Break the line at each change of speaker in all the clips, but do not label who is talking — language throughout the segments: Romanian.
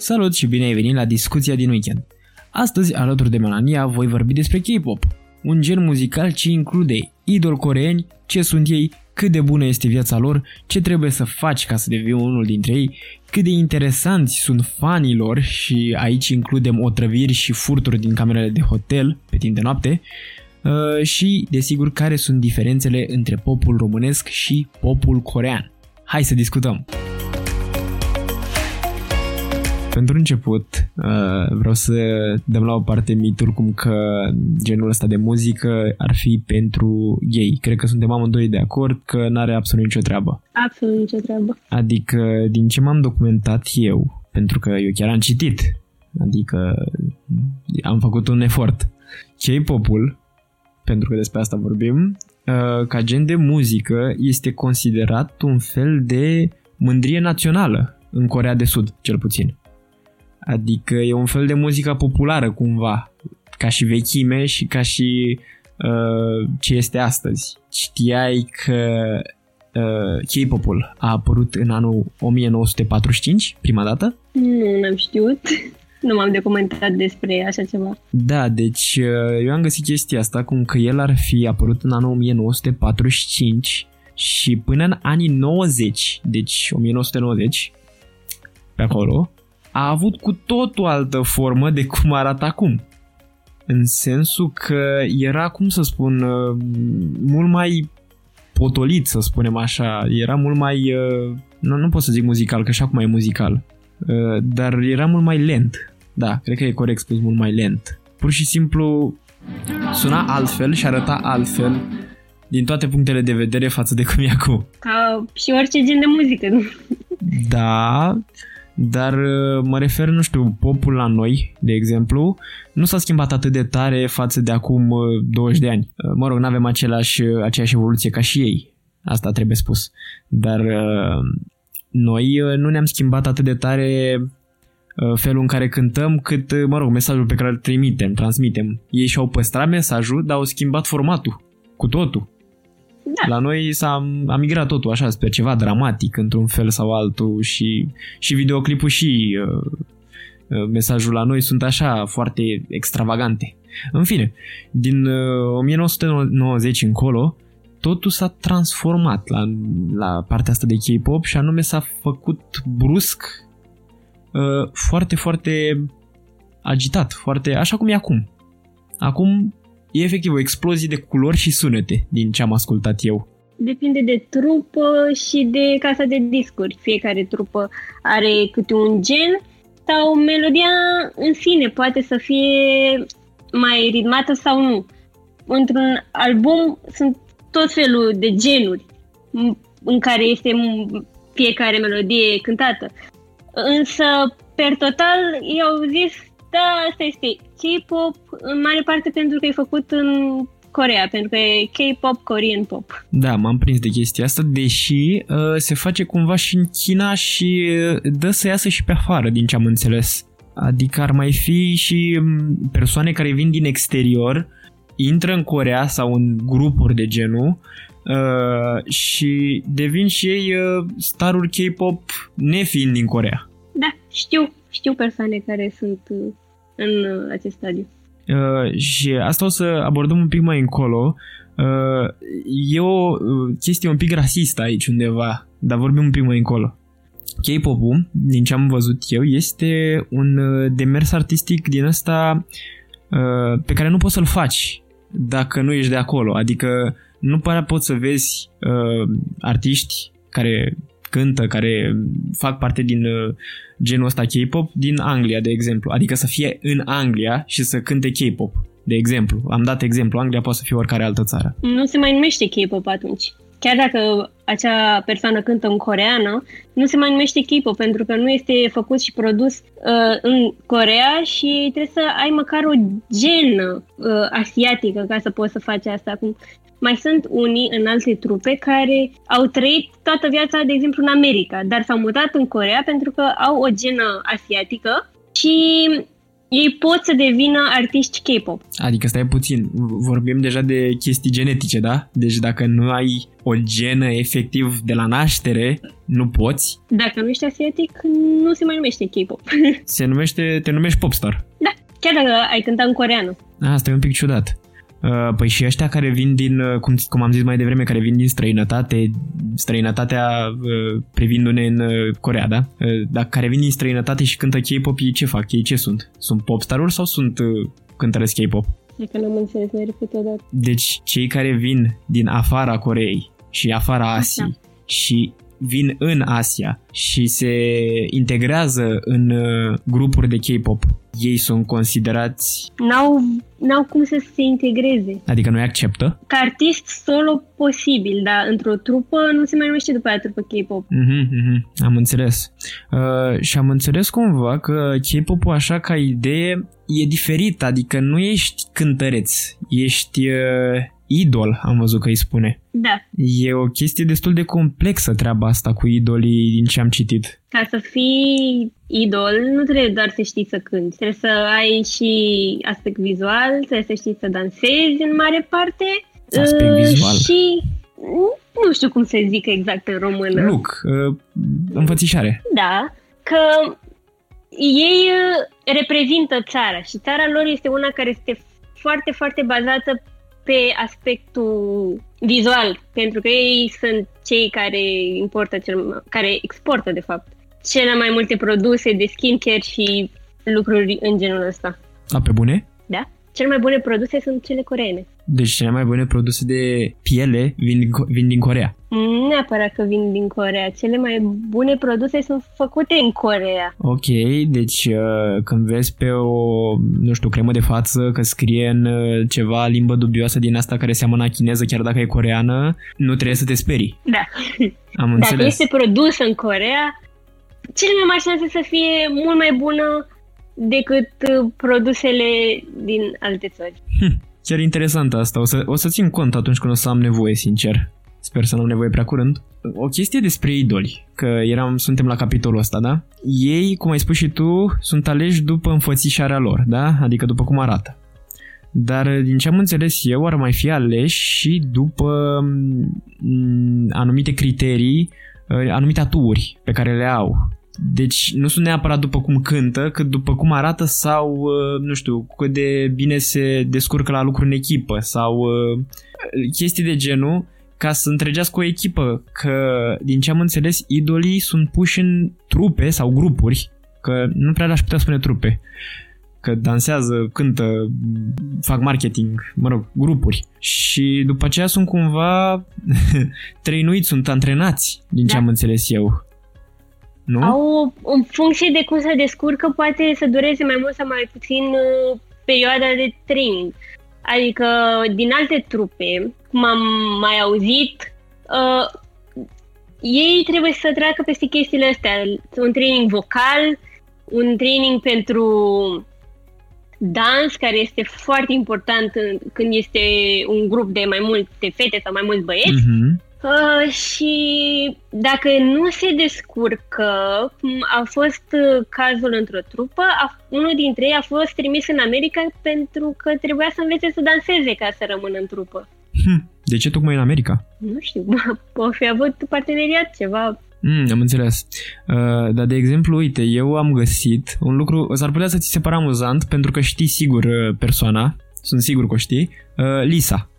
Salut și bine ai venit la discuția din weekend. Astăzi, alături de Melania, voi vorbi despre K-pop, un gen muzical ce include idol coreeni, ce sunt ei, cât de bună este viața lor, ce trebuie să faci ca să devii unul dintre ei, cât de interesanți sunt fanii lor și aici includem otrăviri și furturi din camerele de hotel pe timp de noapte, uh, și, desigur, care sunt diferențele între popul românesc și popul corean. Hai să discutăm! Pentru început, uh, vreau să dăm la o parte mitul cum că genul ăsta de muzică ar fi pentru gay. Cred că suntem amândoi de acord că n-are absolut nicio treabă.
Absolut nicio treabă.
Adică, din ce m-am documentat eu, pentru că eu chiar am citit, adică am făcut un efort. K-pop-ul, pentru că despre asta vorbim, uh, ca gen de muzică este considerat un fel de mândrie națională în Corea de Sud, cel puțin. Adică e un fel de muzică populară cumva, ca și vechime și ca și uh, ce este astăzi. Știai că uh, K-pop-ul a apărut în anul 1945, prima dată?
Nu, n-am știut. Nu m-am documentat despre așa ceva.
Da, deci uh, eu am găsit chestia asta cum că el ar fi apărut în anul 1945 și până în anii 90, deci 1990, pe acolo, a avut cu tot o altă formă de cum arată acum. În sensul că era, cum să spun, uh, mult mai potolit, să spunem așa. Era mult mai... Uh, nu, nu pot să zic muzical, că și acum e muzical. Uh, dar era mult mai lent. Da, cred că e corect spus, mult mai lent. Pur și simplu suna altfel și arăta altfel din toate punctele de vedere față de cum e acum.
Ca și orice gen de muzică.
Da, dar uh, mă refer, nu știu, popul la noi, de exemplu, nu s-a schimbat atât de tare față de acum 20 uh, de ani. Uh, mă rog, nu avem același, aceeași evoluție ca și ei, asta trebuie spus. Dar noi nu ne-am schimbat atât de tare felul în care cântăm, cât, mă rog, mesajul pe care îl trimitem, transmitem. Ei și-au păstrat mesajul, dar au schimbat formatul, cu totul. Da. La noi s-a a migrat totul așa spre ceva dramatic într-un fel sau altul și, și videoclipul și uh, uh, mesajul la noi sunt așa foarte extravagante. În fine, din uh, 1990 încolo, totul s-a transformat la, la partea asta de K-pop și anume s-a făcut brusc uh, foarte, foarte agitat, foarte așa cum e acum. Acum E efectiv o explozie de culori și sunete din ce am ascultat eu.
Depinde de trupă și de casa de discuri. Fiecare trupă are câte un gen sau melodia în sine poate să fie mai ritmată sau nu. Într-un album sunt tot felul de genuri în care este fiecare melodie cântată. Însă, per total, eu au zis da, asta este K-pop, în mare parte pentru că e făcut în Corea, pentru că e K-pop, Korean pop.
Da, m-am prins de chestia asta, deși uh, se face cumva și în China și uh, dă să iasă și pe afară, din ce am înțeles. Adică ar mai fi și um, persoane care vin din exterior, intră în Corea sau în grupuri de genul uh, și devin și ei uh, staruri K-pop nefiind din Corea.
Da, știu, știu persoane care sunt uh, în uh, acest stadiu.
Uh, și asta o să abordăm un pic mai încolo. Uh, e o uh, chestie un pic rasistă aici undeva, dar vorbim un pic mai încolo. K-pop-ul, din ce am văzut eu, este un uh, demers artistic din ăsta uh, pe care nu poți să-l faci dacă nu ești de acolo. Adică nu pare poți să vezi uh, artiști care cântă, care fac parte din uh, genul ăsta K-pop din Anglia, de exemplu. Adică să fie în Anglia și să cânte K-pop, de exemplu. Am dat exemplu, Anglia poate să fie oricare altă țară.
Nu se mai numește K-pop atunci. Chiar dacă acea persoană cântă în coreană, nu se mai numește K-pop pentru că nu este făcut și produs uh, în Corea și trebuie să ai măcar o genă uh, asiatică ca să poți să faci asta. Acum, mai sunt unii în alte trupe care au trăit toată viața, de exemplu, în America, dar s-au mutat în Corea pentru că au o genă asiatică și ei pot să devină artiști K-pop.
Adică stai puțin, vorbim deja de chestii genetice, da? Deci dacă nu ai o genă efectiv de la naștere, nu poți.
Dacă nu ești asiatic, nu se mai numește K-pop.
Se numește, te numești popstar.
Da, chiar dacă ai cântat în coreană.
Asta e un pic ciudat. Uh, Păi și ăștia care vin din, uh, cum, cum am zis mai devreme, care vin din străinătate, străinătatea uh, privindu-ne în uh, Corea, da? Uh, Dacă care vin din străinătate și cântă K-pop, ei ce fac? Ei ce sunt? Sunt popstaruri sau sunt uh, cântăresc K-pop?
Dacă n-am înțeles, mai repet o dată.
Deci cei care vin din afara Coreei și afara Asiei și vin în Asia și se integrează în uh, grupuri de K-pop, ei sunt considerați,
N-au, n-au cum să se integreze.
adică nu-i acceptă?
Ca artist solo posibil, dar într-o trupă nu se mai numește după aia trupă K-pop.
Mhm, mhm, am înțeles. Uh, și am înțeles cumva că K-pop-ul așa ca idee e diferit, adică nu ești cântăreț, ești uh, idol, am văzut că îi spune.
Da,
E o chestie destul de complexă treaba asta cu idolii din ce am citit.
ca să fii idol, nu trebuie doar să știi să cânti. Trebuie să ai și aspect vizual, trebuie să știi să dansezi în mare parte.
Aspect
uh,
vizual.
Și nu știu cum să zic exact în română.
Look, uh, înfățișare.
Da, că ei uh, reprezintă țara și țara lor este una care este foarte, foarte bazată pe aspectul vizual, pentru că ei sunt cei care importă, cel, care exportă, de fapt, cele mai multe produse de skincare și lucruri în genul ăsta.
A, pe bune?
Da? Cele mai bune produse sunt cele coreene.
Deci cele mai bune produse de piele vin din, Co- vin din Corea.
Nu neapărat că vin din Corea. Cele mai bune produse sunt făcute în Corea.
Ok, deci uh, când vezi pe o, nu știu, cremă de față că scrie în uh, ceva limbă dubioasă din asta care seamănă a chineză, chiar dacă e coreană, nu trebuie să te sperii.
Da.
Am
Dacă
înțeles.
este produsă în Corea, cele mai mari șanse să fie mult mai bună decât uh, produsele din alte țări.
Hm, chiar interesant asta. O să, o să țin cont atunci când o să am nevoie, sincer. Sper să nu am nevoie prea curând. O chestie despre idoli, că eram, suntem la capitolul ăsta, da? Ei, cum ai spus și tu, sunt aleși după înfățișarea lor, da? Adică după cum arată. Dar din ce am înțeles eu, ar mai fi aleși și după m, anumite criterii, uh, anumite aturi pe care le au. Deci nu sunt neapărat după cum cântă, cât după cum arată sau, uh, nu știu, cât de bine se descurcă la lucru în echipă sau uh, chestii de genul ca să întregească o echipă, că din ce am înțeles, idolii sunt puși în trupe sau grupuri, că nu prea le-aș putea spune trupe, că dansează, cântă, fac marketing, mă rog, grupuri. Și după aceea sunt cumva trăinuiți, sunt antrenați, din ce
Da.
am înțeles eu. Nu?
Au, în funcție de cum se descurcă, poate să dureze mai mult sau mai puțin uh, perioada de training. Adică din alte trupe, cum am mai auzit, uh, ei trebuie să treacă peste chestiile astea. Un training vocal, un training pentru dans, care este foarte important în- când este un grup de mai multe fete sau mai mulți băieți.
Mhm.
Uh, și dacă nu se descurcă, cum a fost uh, cazul într-o trupă, a, unul dintre ei a fost trimis în America pentru că trebuia să învețe să danseze ca să rămână în trupă.
Hm, De ce tocmai în America?
Nu știu, o fi avut parteneriat ceva.
Mm, am înțeles. Uh, dar, de exemplu, uite, eu am găsit un lucru, s-ar putea să ți se pară amuzant, pentru că știi sigur uh, persoana, sunt sigur că o știi, uh, Lisa,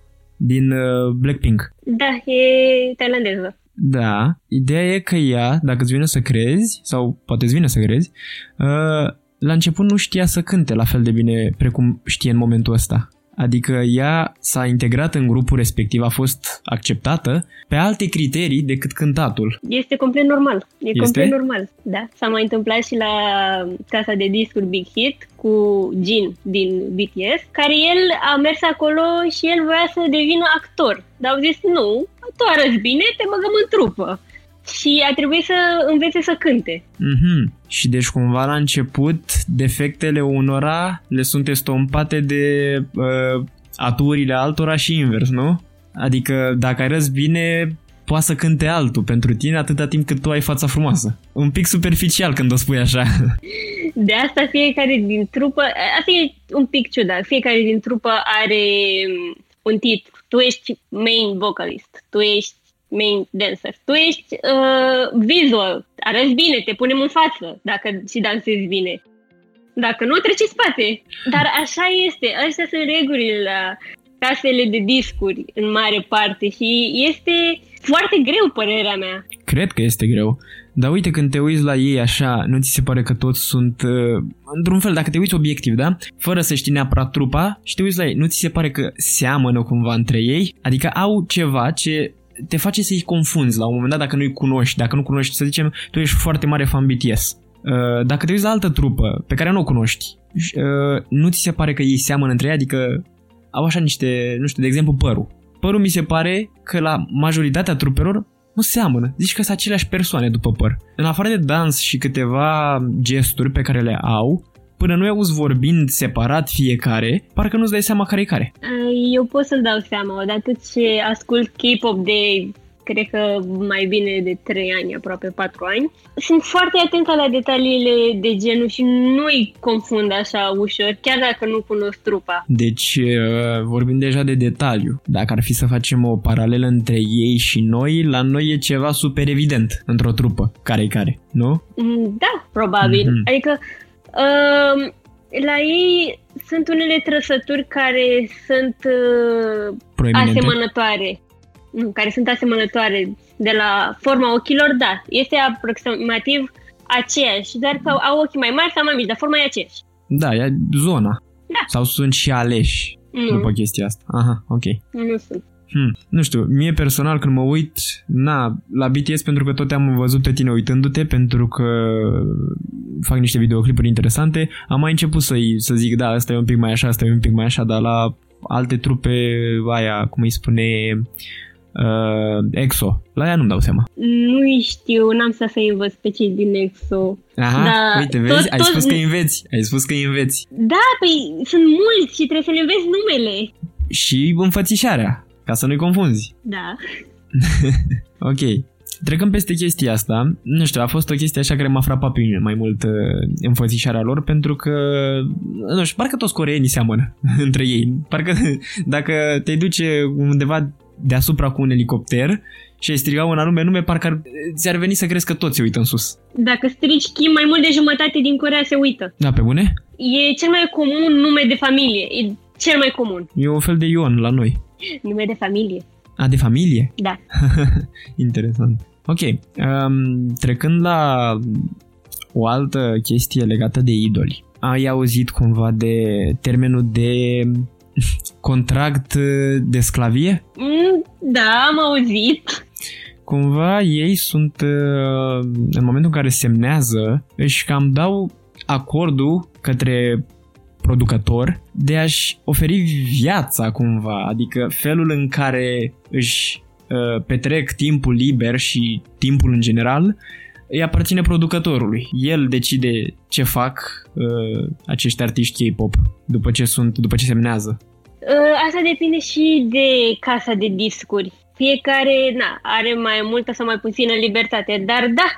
din uh, Blackpink.
Da, e tailandeză.
Da, ideea e că ea, dacă îți vine să crezi, sau poate îți vine să crezi, uh, la început nu știa să cânte la fel de bine precum știe în momentul ăsta. Adică ea s-a integrat în grupul respectiv, a fost acceptată pe alte criterii decât cântatul.
Este complet normal. E
Este?
complet normal, da. S-a mai întâmplat și la casa de discuri Big Hit cu Jin din BTS, care el a mers acolo și el voia să devină actor. Dar au zis, nu, tu arăți bine, te băgăm în trupă. Și a trebuit să învețe să cânte.
Mhm. Și deci cumva la început defectele unora le sunt estompate de uh, aturile altora și invers, nu? Adică dacă arăți bine, poate să cânte altul pentru tine atâta timp cât tu ai fața frumoasă. Un pic superficial când o spui așa.
De asta fiecare din trupă, asta e un pic ciudat, fiecare din trupă are um, un titlu. Tu ești main vocalist, tu ești main dancer, tu ești uh, visual, arăți bine, te punem în față dacă și dansezi bine. Dacă nu, treci în spate. Dar așa este, astea sunt regulile la casele de discuri în mare parte și este foarte greu, părerea mea.
Cred că este greu. Dar uite, când te uiți la ei așa, nu ți se pare că toți sunt, uh, într-un fel, dacă te uiți obiectiv, da? Fără să știi neapărat trupa și te uiți la ei, nu ți se pare că seamănă cumva între ei? Adică au ceva ce te face să-i confunzi la un moment dat dacă nu-i cunoști. Dacă nu cunoști, să zicem, tu ești foarte mare fan BTS. Uh, dacă te uiți la altă trupă pe care nu o cunoști, uh, nu ți se pare că ei seamănă între ei? Adică au așa niște, nu știu, de exemplu părul. Părul mi se pare că la majoritatea trupelor nu seamănă. Zici că sunt aceleași persoane după păr. În afară de dans și câteva gesturi pe care le au, până nu auzi vorbind separat fiecare, parcă nu-ți dai seama care e care.
Eu pot să-mi dau seama, odată ce ascult K-pop de cred că mai bine de 3 ani, aproape 4 ani. Sunt foarte atentă la detaliile de genul și nu-i confund așa ușor, chiar dacă nu cunosc trupa.
Deci uh, vorbim deja de detaliu. Dacă ar fi să facem o paralelă între ei și noi, la noi e ceva super evident într-o trupă, care-i care, nu?
Mm, da, probabil. Mm-hmm. Adică uh, la ei sunt unele trăsături care sunt uh, asemănătoare nu, care sunt asemănătoare de la forma ochilor, da, este aproximativ aceeași, doar că au ochii mai mari sau mai mici, dar forma e aceeași.
Da, e zona.
Da.
Sau sunt și aleși nu. după chestia asta. Aha, ok.
Nu sunt.
Hmm. Nu știu, mie personal când mă uit na, la BTS pentru că tot te-am văzut pe tine uitându-te pentru că fac niște videoclipuri interesante, am mai început să să zic da, asta e un pic mai așa, asta e un pic mai așa, dar la alte trupe aia, cum îi spune uh, EXO. La ea nu-mi dau seama.
Nu știu, n-am să să învăț pe cei din EXO.
Aha, da, uite, vezi? Tot, ai tot... spus că înveți. Ai spus că înveți.
Da, păi sunt mulți și trebuie să le înveți numele.
Și înfățișarea, ca să nu-i confunzi.
Da.
ok. Trecând peste chestia asta, nu știu, a fost o chestie așa care m-a frapat pe mine mai mult uh, înfățișarea lor, pentru că, nu știu, parcă toți coreenii seamănă între ei. Parcă dacă te duce undeva deasupra cu un elicopter și ai striga un anume nume, parcă ți-ar veni să crezi că toți se uită în sus.
Dacă strici Kim, mai mult de jumătate din Corea se uită.
Da, pe bune?
E cel mai comun nume de familie. E cel mai comun.
E un fel de Ion la noi.
Nume de familie.
A, de familie?
Da.
Interesant. Ok. Um, trecând la o altă chestie legată de idoli. Ai auzit cumva de termenul de contract de sclavie?
Mm, da, am auzit.
Cumva ei sunt, uh, în momentul în care semnează, își cam dau acordul către producător de a-și oferi viața cumva, adică felul în care își uh, petrec timpul liber și timpul în general îi aparține producătorului. El decide ce fac uh, acești artiști K-pop după ce sunt, după ce semnează.
Uh, asta depinde și de casa de discuri. Fiecare na, are mai multă sau mai puțină libertate, dar da,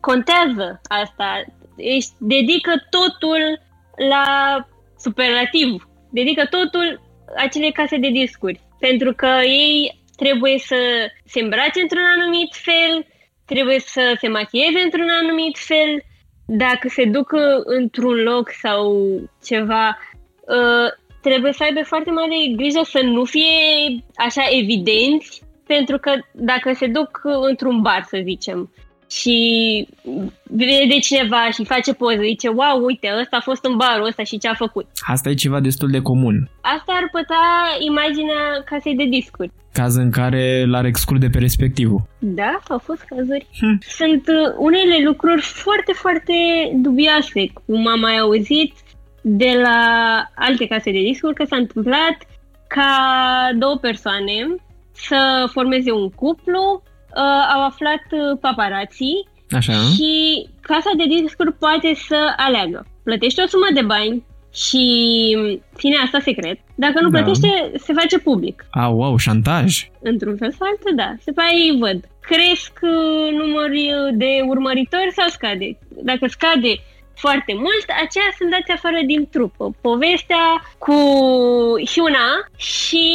contează asta. Își dedică totul la superlativ. Dedică totul acele case de discuri. Pentru că ei trebuie să se îmbrace într-un anumit fel, trebuie să se machieze într-un anumit fel, dacă se duc într-un loc sau ceva, uh, trebuie să aibă foarte mare grijă să nu fie așa evidenți, pentru că dacă se duc într-un bar, să zicem, și vede cineva și face poză, zice, wow, uite, ăsta a fost în barul ăsta și ce a făcut.
Asta e ceva destul de comun.
Asta ar putea imaginea casei de discuri.
Caz în care l-ar exclude pe respectivul.
Da, au fost cazuri. Hm. Sunt uh, unele lucruri foarte, foarte dubioase, cum am mai auzit de la alte case de discuri că s-a întâmplat ca două persoane să formeze un cuplu uh, au aflat uh, paparații
Așa.
și casa de discuri poate să aleagă. Plătește o sumă de bani și ține asta secret. Dacă nu da. plătește, se face public.
A, wow, șantaj.
Într-un fel sau altul, da. Se pare ei văd cresc uh, numări de urmăritori sau scade. Dacă scade foarte mult, aceia sunt dați afară din trupă. Povestea cu Hyuna și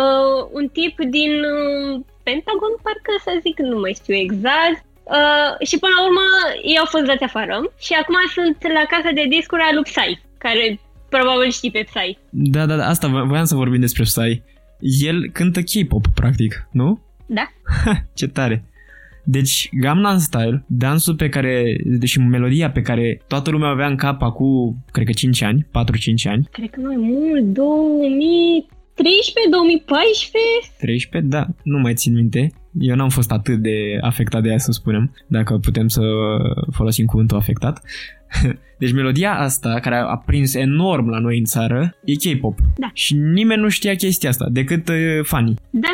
uh, un tip din uh, Pentagon, parcă să zic, nu mai știu exact, Uh, și până la urmă ei au fost dați afară și acum sunt la casa de discuri a lui Psy, care probabil știi pe Psy.
Da, da, da, asta voiam să vorbim despre Psy. El cântă K-pop, practic, nu?
Da.
Ce tare. Deci Gangnam Style, dansul pe care, deși melodia pe care toată lumea avea în cap acum, cred că 5 ani, 4-5 ani.
Cred că mai mult, 2013, 2014?
13, da, nu mai țin minte. Eu n-am fost atât de afectat de ea, să spunem, dacă putem să folosim cuvântul afectat. Deci melodia asta, care a prins enorm la noi în țară, e K-pop.
Da.
Și nimeni nu știa chestia asta, decât uh, fanii.
Da,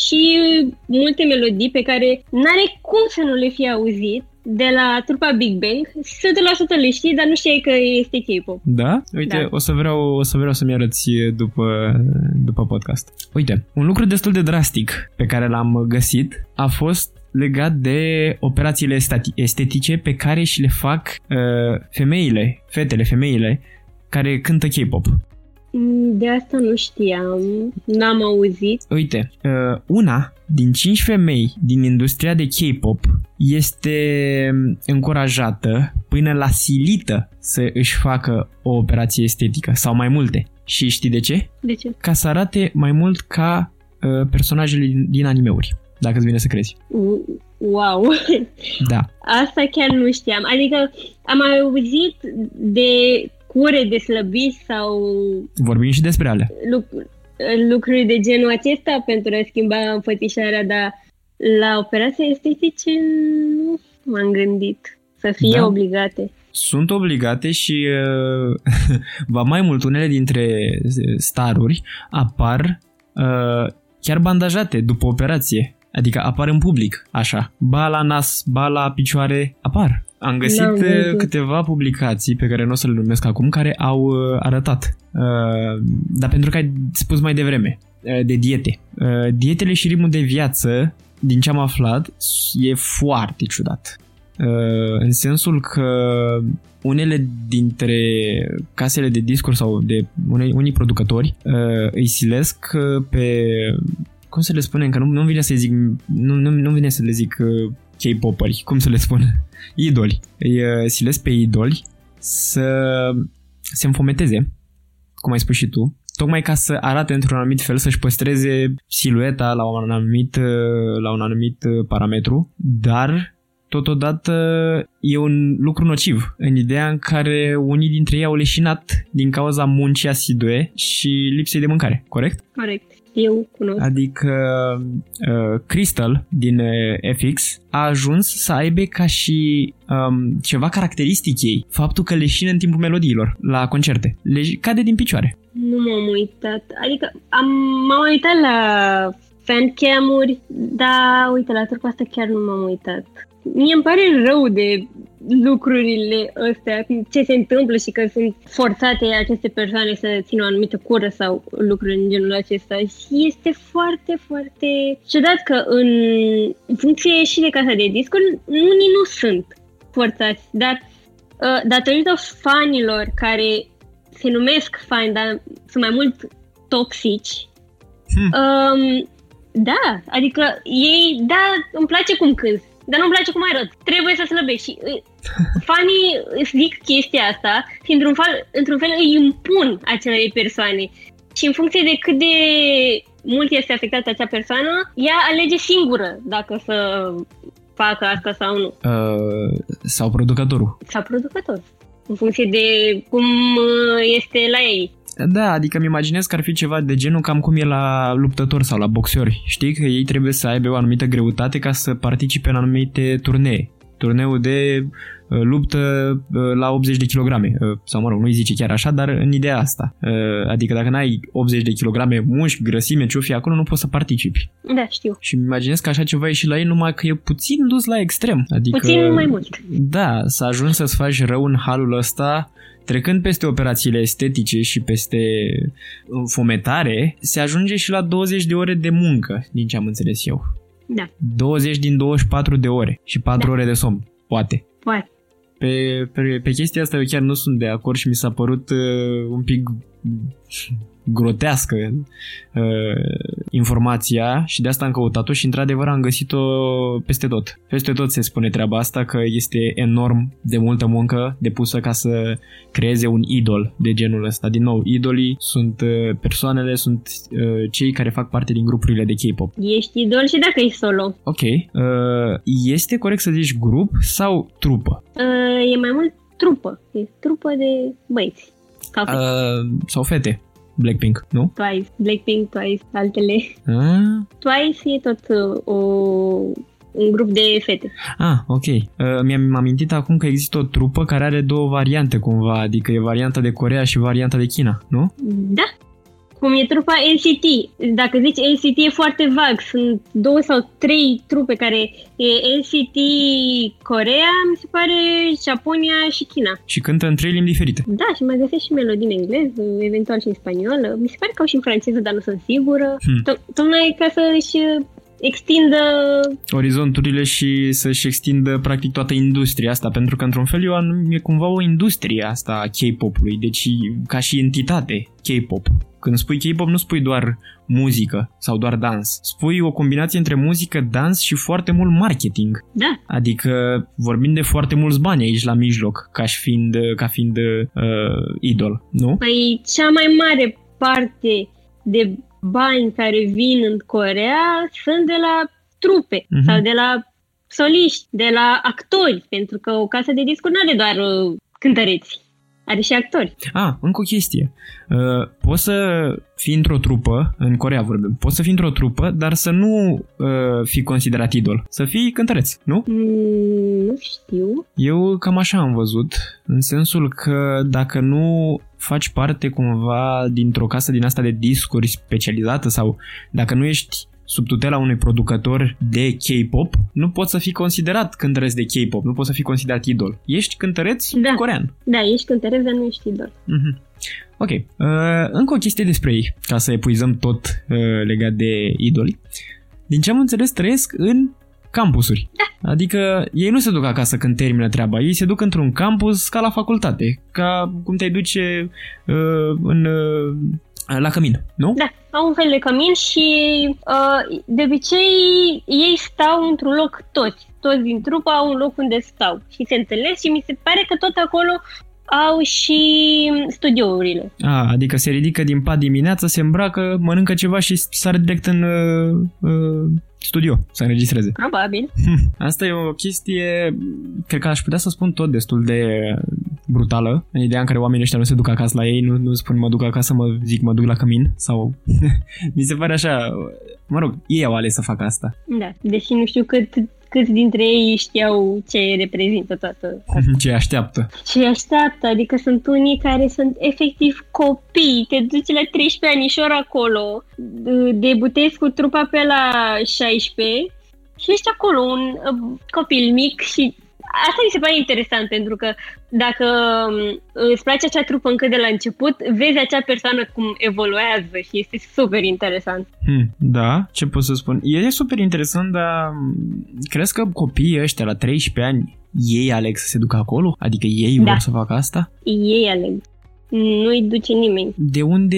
și multe melodii pe care n-are cum să nu le fi auzit, de la trupa Big Bang, 100% le știi, dar nu știi că este K-pop.
Da? Uite, da. o să vreau, o să vreau să-mi arăți după, după podcast. Uite, un lucru destul de drastic pe care l-am găsit a fost legat de operațiile estetice pe care și le fac uh, femeile, fetele, femeile care cântă K-pop.
Mm, de asta nu știam, n-am auzit.
Uite, uh, una din cinci femei din industria de K-pop este încurajată până la silită să își facă o operație estetică sau mai multe. Și știi de ce?
De ce?
Ca să arate mai mult ca uh, personajele din, din animeuri dacă îți vine să crezi.
Wow!
Da.
Asta chiar nu știam. Adică am mai auzit de cure de slăbiți sau...
Vorbim și despre alea.
Lucruri, lucruri de genul acesta pentru a schimba înfățișarea, dar la operații estetice nu m-am gândit să fie da. obligate.
Sunt obligate și uh, va mai mult unele dintre staruri apar uh, chiar bandajate după operație. Adică apar în public, așa. Ba la nas, ba la picioare, apar. Am găsit uh, câteva publicații pe care nu o să le numesc acum, care au uh, arătat. Uh, dar pentru că ai spus mai devreme, uh, de diete. Uh, dietele și ritmul de viață, din ce am aflat, e foarte ciudat. Uh, în sensul că unele dintre casele de discuri sau de unei, unii producători uh, îi silesc pe cum să le spunem, că nu, nu vine să zic, nu, nu, nu vine să le zic uh, K-popări, cum să le spun, idoli. Îi uh, silesc pe idoli să se înfometeze, cum ai spus și tu, tocmai ca să arate într-un anumit fel, să-și păstreze silueta la un anumit, uh, la un anumit uh, parametru, dar totodată e un lucru nociv în ideea în care unii dintre ei au leșinat din cauza muncii asidue și lipsei de mâncare, corect?
Corect eu cunosc.
Adică uh, Crystal din uh, FX a ajuns să aibă ca și um, ceva caracteristic ei, faptul că leșină în timpul melodiilor la concerte. Le cade din picioare.
Nu m-am uitat. Adică am, m-am uitat la fancam-uri, dar uite, la trupa asta chiar nu m-am uitat. Mie îmi pare rău de lucrurile astea, ce se întâmplă și că sunt forțate aceste persoane să țină o anumită cură sau lucruri în genul acesta. Și este foarte, foarte ciudat că în funcție și de casa de discuri, unii nu sunt forțați, dar uh, datorită fanilor care se numesc fani, dar sunt mai mult toxici, hmm. um, da, adică ei, da, îmi place cum cânti, dar nu-mi place cum arăt. Trebuie să slăbești. Și uh, fanii zic chestia asta și într-un fel, într-un fel îi impun acelei persoane. Și în funcție de cât de mult este afectată acea persoană, ea alege singură dacă să facă asta sau nu.
Uh, sau producătorul.
Sau producătorul. În funcție de cum uh, este la ei.
Da, adică îmi imaginez că ar fi ceva de genul cam cum e la luptători sau la boxeri. Știi că ei trebuie să aibă o anumită greutate ca să participe în anumite turnee. Turneul de uh, luptă uh, la 80 de kilograme, uh, sau mă rog, nu-i zice chiar așa, dar în ideea asta. Adică dacă n-ai 80 de kilograme mușchi, grăsime, ce fi acolo, nu poți să participi.
Da, știu.
Și îmi imaginez că așa ceva e și la ei, numai că e puțin dus la extrem. Adică,
puțin mai mult.
Da, să ajungi să-ți faci rău în halul ăsta, Trecând peste operațiile estetice și peste fometare, se ajunge și la 20 de ore de muncă, din ce am înțeles eu.
Da.
20 din 24 de ore și 4
Da.
ore de somn. Poate.
Poate.
Pe, pe, pe chestia asta eu chiar nu sunt de acord și mi s-a părut uh, un pic grotească uh, informația și de asta am căutat-o și într-adevăr am găsit-o peste tot. Peste tot se spune treaba asta că este enorm de multă muncă depusă ca să creeze un idol de genul ăsta. Din nou, idolii sunt uh, persoanele, sunt uh, cei care fac parte din grupurile de K-pop.
Ești idol și dacă ești solo.
Ok. Uh, este corect să zici grup sau trupă?
Uh, e mai mult trupă. E trupă de băieți. Sau fete.
Uh, sau fete? Blackpink, nu?
Twice, Blackpink, Twice, altele.
Ah,
Twice e tot uh, o, un grup de fete.
ah ok. Uh, mi-am amintit acum că există o trupă care are două variante cumva, adică e varianta de Corea și varianta de China, nu?
Da. Cum e trupa NCT. Dacă zici NCT e foarte vag. Sunt două sau trei trupe care e NCT Corea, mi se pare Japonia și China.
Și cântă în trei limbi diferite.
Da, și mai găsesc și melodii în engleză, eventual și în spaniolă. Mi se pare că au și în franceză, dar nu sunt sigură.
Hmm.
To- Tocmai ca să-și extindă...
Orizonturile și să-și extindă practic toată industria asta, pentru că într-un fel e, o anum- e cumva o industrie asta a K-pop-ului, deci ca și entitate K-pop. Când spui K-pop nu spui doar muzică sau doar dans. Spui o combinație între muzică, dans și foarte mult marketing.
Da,
Adică vorbim de foarte mulți bani aici la mijloc, ca și fiind, ca fiind uh, idol, nu?
Păi cea mai mare parte de bani care vin în Corea sunt de la trupe
Mhm.
sau de la soliști, de la actori, pentru că o casă de discuri nu are doar uh, cântăreți, are și actori.
Ah, încă o chestie. Uh, poți să fii într-o trupă, în Corea vorbim, poți să fii într-o trupă, dar să nu uh, fii considerat idol. Să fii cântăreț, nu?
Mm, nu știu.
Eu cam așa am văzut, în sensul că dacă nu faci parte cumva dintr-o casă din asta de discuri specializată sau dacă nu ești sub tutela unui producător de K-pop, nu poți să fii considerat cântăreț de K-pop, nu poți să fii considerat idol. Ești cântăreț
Da.
corean.
Da, ești cântăreț, dar nu ești idol.
Mhm. Ok. Uh, încă o chestie despre ei, ca să epuizăm tot uh, legat de idoli. Din ce am înțeles, trăiesc în campusuri. Da. Adică ei nu se duc acasă când termină treaba, ei se duc într-un campus ca la facultate, ca cum te duce uh, în, uh, la cămin, nu?
Da, au un fel de cămin și uh, de obicei ei stau într-un loc toți. Toți din trupă au un loc unde stau și se întâlnesc și mi se pare că tot acolo au și studiourile.
A, adică se ridică din pat dimineața, se îmbracă, mănâncă ceva și sare direct în uh, uh, studio să înregistreze.
Probabil.
Hm, Asta e o chestie, cred că aș putea să spun tot destul de brutală, în ideea în care oamenii ăștia nu se duc acasă la ei, nu, nu spun mă duc acasă, mă zic mă duc la cămin sau... Mi se pare așa, mă rog, ei au ales să facă asta.
Da, deși nu știu cât, câți dintre ei știau ce reprezintă toată
Ce așteaptă.
ce așteaptă, adică sunt unii care sunt efectiv copii, te duci la 13 anișori acolo, debutezi cu trupa pe la 16 și ești acolo un uh, copil mic și asta mi se pare interesant pentru că dacă um, îți place acea trupă încă de la început, vezi acea persoană cum evoluează și este super interesant.
Hm, da, ce pot să spun? E super interesant, dar crezi că copiii ăștia la 13 ani ei aleg să se ducă acolo? Adică ei
Da.
vor să facă asta?
Ei aleg. Nu-i duce nimeni.
de unde,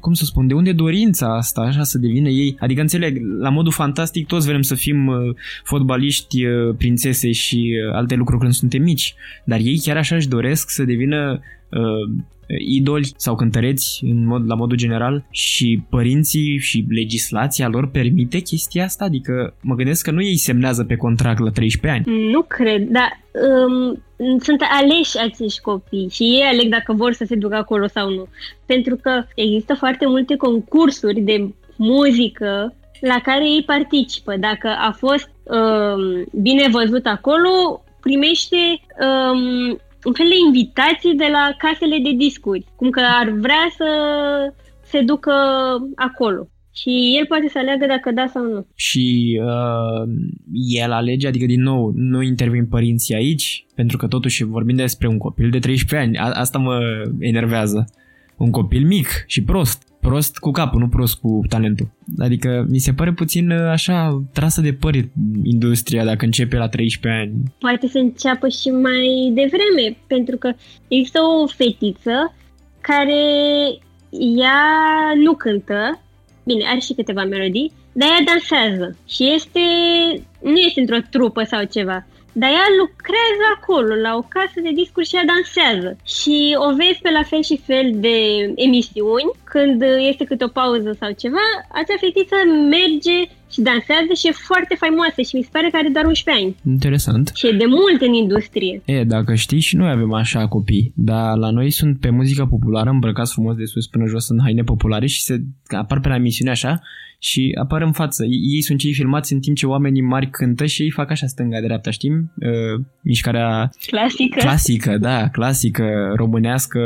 cum să spun, de unde dorința asta așa să devină ei? Adică înțeleg, la modul fantastic toți vrem să fim uh, fotbaliști, uh, prințese și uh, alte lucruri când suntem mici, dar ei chiar așa își doresc să devină uh, idoli sau cântăreți în mod, la modul general și părinții și legislația lor permite chestia asta? Adică mă gândesc că nu ei semnează pe contract la 13 ani.
Nu cred, dar um, sunt aleși acești copii și ei aleg dacă vor să se ducă acolo sau nu. Pentru că există foarte multe concursuri de muzică la care ei participă. Dacă a fost um, bine văzut acolo, primește um, un fel de invitații de la casele de discuri, cum că ar vrea să se ducă acolo. Și el poate să aleagă dacă da sau nu.
și uh, el alege, adică din nou nu intervin părinții aici, pentru că totuși vorbim despre un copil de 13 ani, A- asta mă enervează. Un copil mic și prost. Prost cu capul, nu prost cu talentul. Adică mi se pare puțin uh, așa trasă de păr industria dacă începe la 13 ani.
Poate să înceapă și mai devreme, pentru că există o fetiță care ea nu cântă, bine, are și câteva melodii, dar ea dansează și este, nu este într-o trupă sau ceva. Dar ea lucrează acolo, la o casă de discuri și ea dansează. Și o vezi pe la fel și fel de emisiuni, când este câte o pauză sau ceva, acea fetiță merge și dansează și e foarte faimoasă și mi se pare că are doar 11 ani.
Interesant.
Și e de mult în industrie.
E, dacă știi și noi avem așa copii, dar la noi sunt pe muzică populară, îmbrăcați frumos de sus până jos în haine populare și se apar pe la emisiune așa și apar în față. Ei sunt cei filmați în timp ce oamenii mari cântă și ei fac așa stânga-dreapta, știm? Uh, mișcarea
clasică.
Clasică, da, clasică, românească,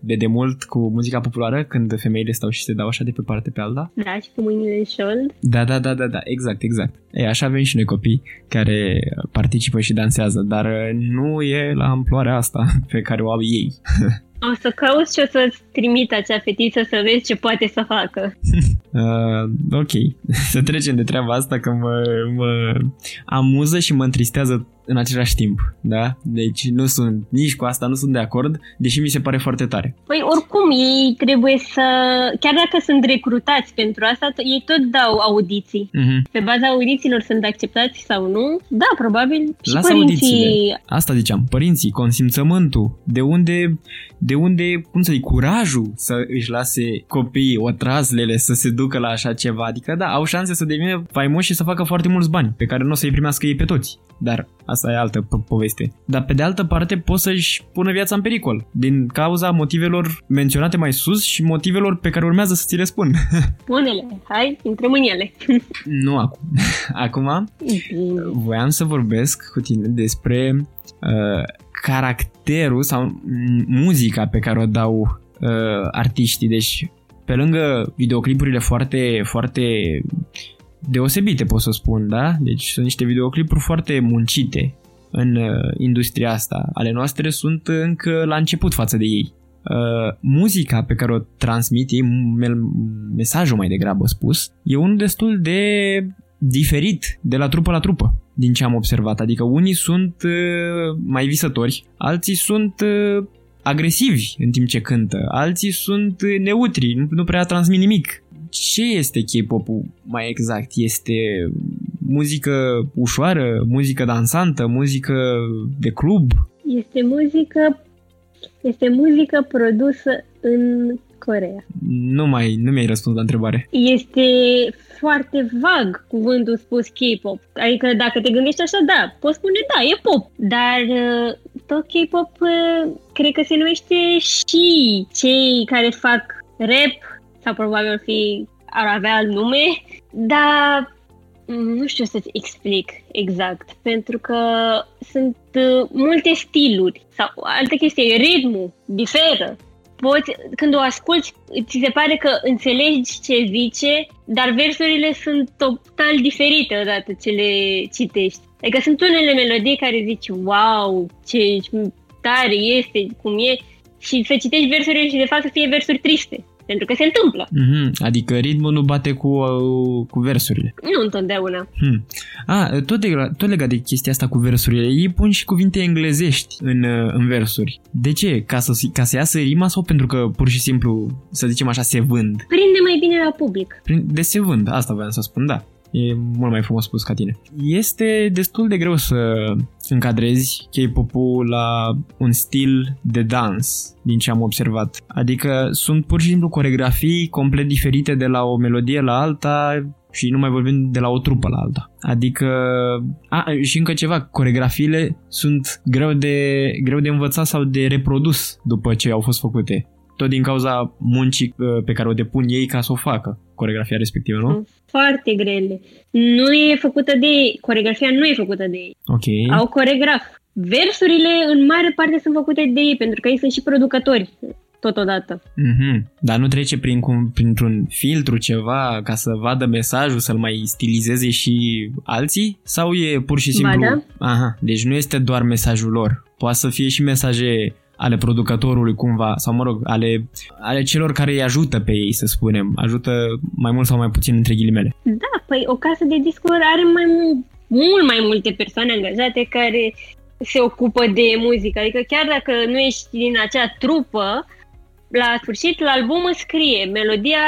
de demult cu muzica populară, când femeile stau și se dau așa de pe parte pe alta.
Da, și cu mâinile în șold.
Da, da, da, da, da, exact, exact. E, așa avem și noi copii care participă și dansează, dar nu e la amploarea asta pe care o au ei.
O să cauți și o să-ți trimit acea fetiță să vezi ce poate să facă.
Uh, ok, să trecem de treaba asta că mă, mă amuză și mă întristează în același timp, da? Deci nu sunt, nici cu asta nu sunt de acord, deși mi se pare foarte tare.
Păi oricum, ei trebuie să, chiar dacă sunt recrutați pentru asta, ei tot dau audiții. Uh-huh. Pe baza audițiilor sunt acceptați sau nu? Da, probabil și
Lasă părinții... Audițiile. Asta ziceam, părinții, consimțământul, de unde, de unde, cum să zic, curajul să își lase copiii, o trazlele să se ducă la așa ceva. Adică da, au șanse să devină faimoși și să facă foarte mulți bani, pe care nu o să-i primească ei pe toți. Dar asta e altă po- poveste. Dar pe de altă parte pot să-și pună viața în pericol din cauza motivelor menționate mai sus și motivelor pe care urmează să ți le spun.
Pune-le, hai, intrăm în ele.
nu acum. Acum Bine. voiam să vorbesc cu tine despre uh, caracterul sau muzica pe care o dau uh, artiștii. Deci pe lângă videoclipurile foarte, foarte deosebite, pot să spun, da? Deci sunt niște videoclipuri foarte muncite în uh, industria asta. Ale noastre sunt încă la început față de ei. Uh, muzica pe care o transmit ei, mesajul mai degrabă spus, e unul destul de diferit de la trupă la trupă, din ce am observat. Adică unii sunt uh, mai visători, alții sunt uh, agresivi în timp ce cântă, alții sunt neutri, nu, nu prea transmit nimic ce este K-pop-ul mai exact? Este muzică ușoară, muzică dansantă, muzică de club?
Este muzică este muzică produsă în Corea.
Nu mai, nu mi-ai răspuns la întrebare.
Este foarte vag cuvântul spus K-pop. Adică dacă te gândești așa, da, poți spune da, e pop. Dar uh, tot K-pop uh, cred că se numește și cei care fac rap sau probabil fi, ar avea alt nume, dar mm, nu știu să-ți explic exact, pentru că sunt uh, multe stiluri sau altă chestie, ritmul diferă. Poți, când o asculti, ți se pare că înțelegi ce zice, dar versurile sunt total diferite odată ce le citești. Adică sunt unele melodii care zici, wow, ce tare este, cum e, și să citești versurile și de fapt să fie versuri triste. Pentru că se întâmplă.
Mm-hmm. Adică ritmul nu bate cu, uh, cu versurile.
Nu întotdeauna.
Hmm. A, tot, de, tot legat de chestia asta cu versurile, ei pun și cuvinte englezești în, uh, în versuri. De ce? Ca să, ca să iasă rima sau pentru că pur și simplu, să zicem așa, se vând?
Prinde mai bine la public.
De se vând, asta voiam să spun, da. E mult mai frumos spus ca tine. Este destul de greu să încadrezi K-pop-ul la un stil de dans, din ce am observat. Adică sunt pur și simplu coregrafii complet diferite de la o melodie la alta și nu mai vorbim de la o trupă la alta. Adică, a, și încă ceva, coregrafiile sunt greu de, greu de învățat sau de reprodus după ce au fost făcute tot din cauza muncii uh, pe care o depun ei ca să o facă, coregrafia respectivă, nu?
Foarte grele. Nu e făcută de ei. Coregrafia nu e făcută de ei.
Ok.
Au coregraf. Versurile, în mare parte, sunt făcute de ei, pentru că ei sunt și producători totodată.
Mm-hmm. Dar nu trece prin cum, printr-un filtru ceva ca să vadă mesajul, să-l mai stilizeze și alții? Sau e pur și simplu...
Ba da.
Aha, deci nu este doar mesajul lor. Poate să fie și mesaje ale producătorului cumva, sau mă rog, ale, ale celor care îi ajută pe ei, să spunem. Ajută mai mult sau mai puțin între ghilimele.
Da, păi o casă de discuri are mai mult mai multe persoane angajate care se ocupă de muzică. Adică chiar dacă nu ești din acea trupă, la sfârșit, la album scrie melodia,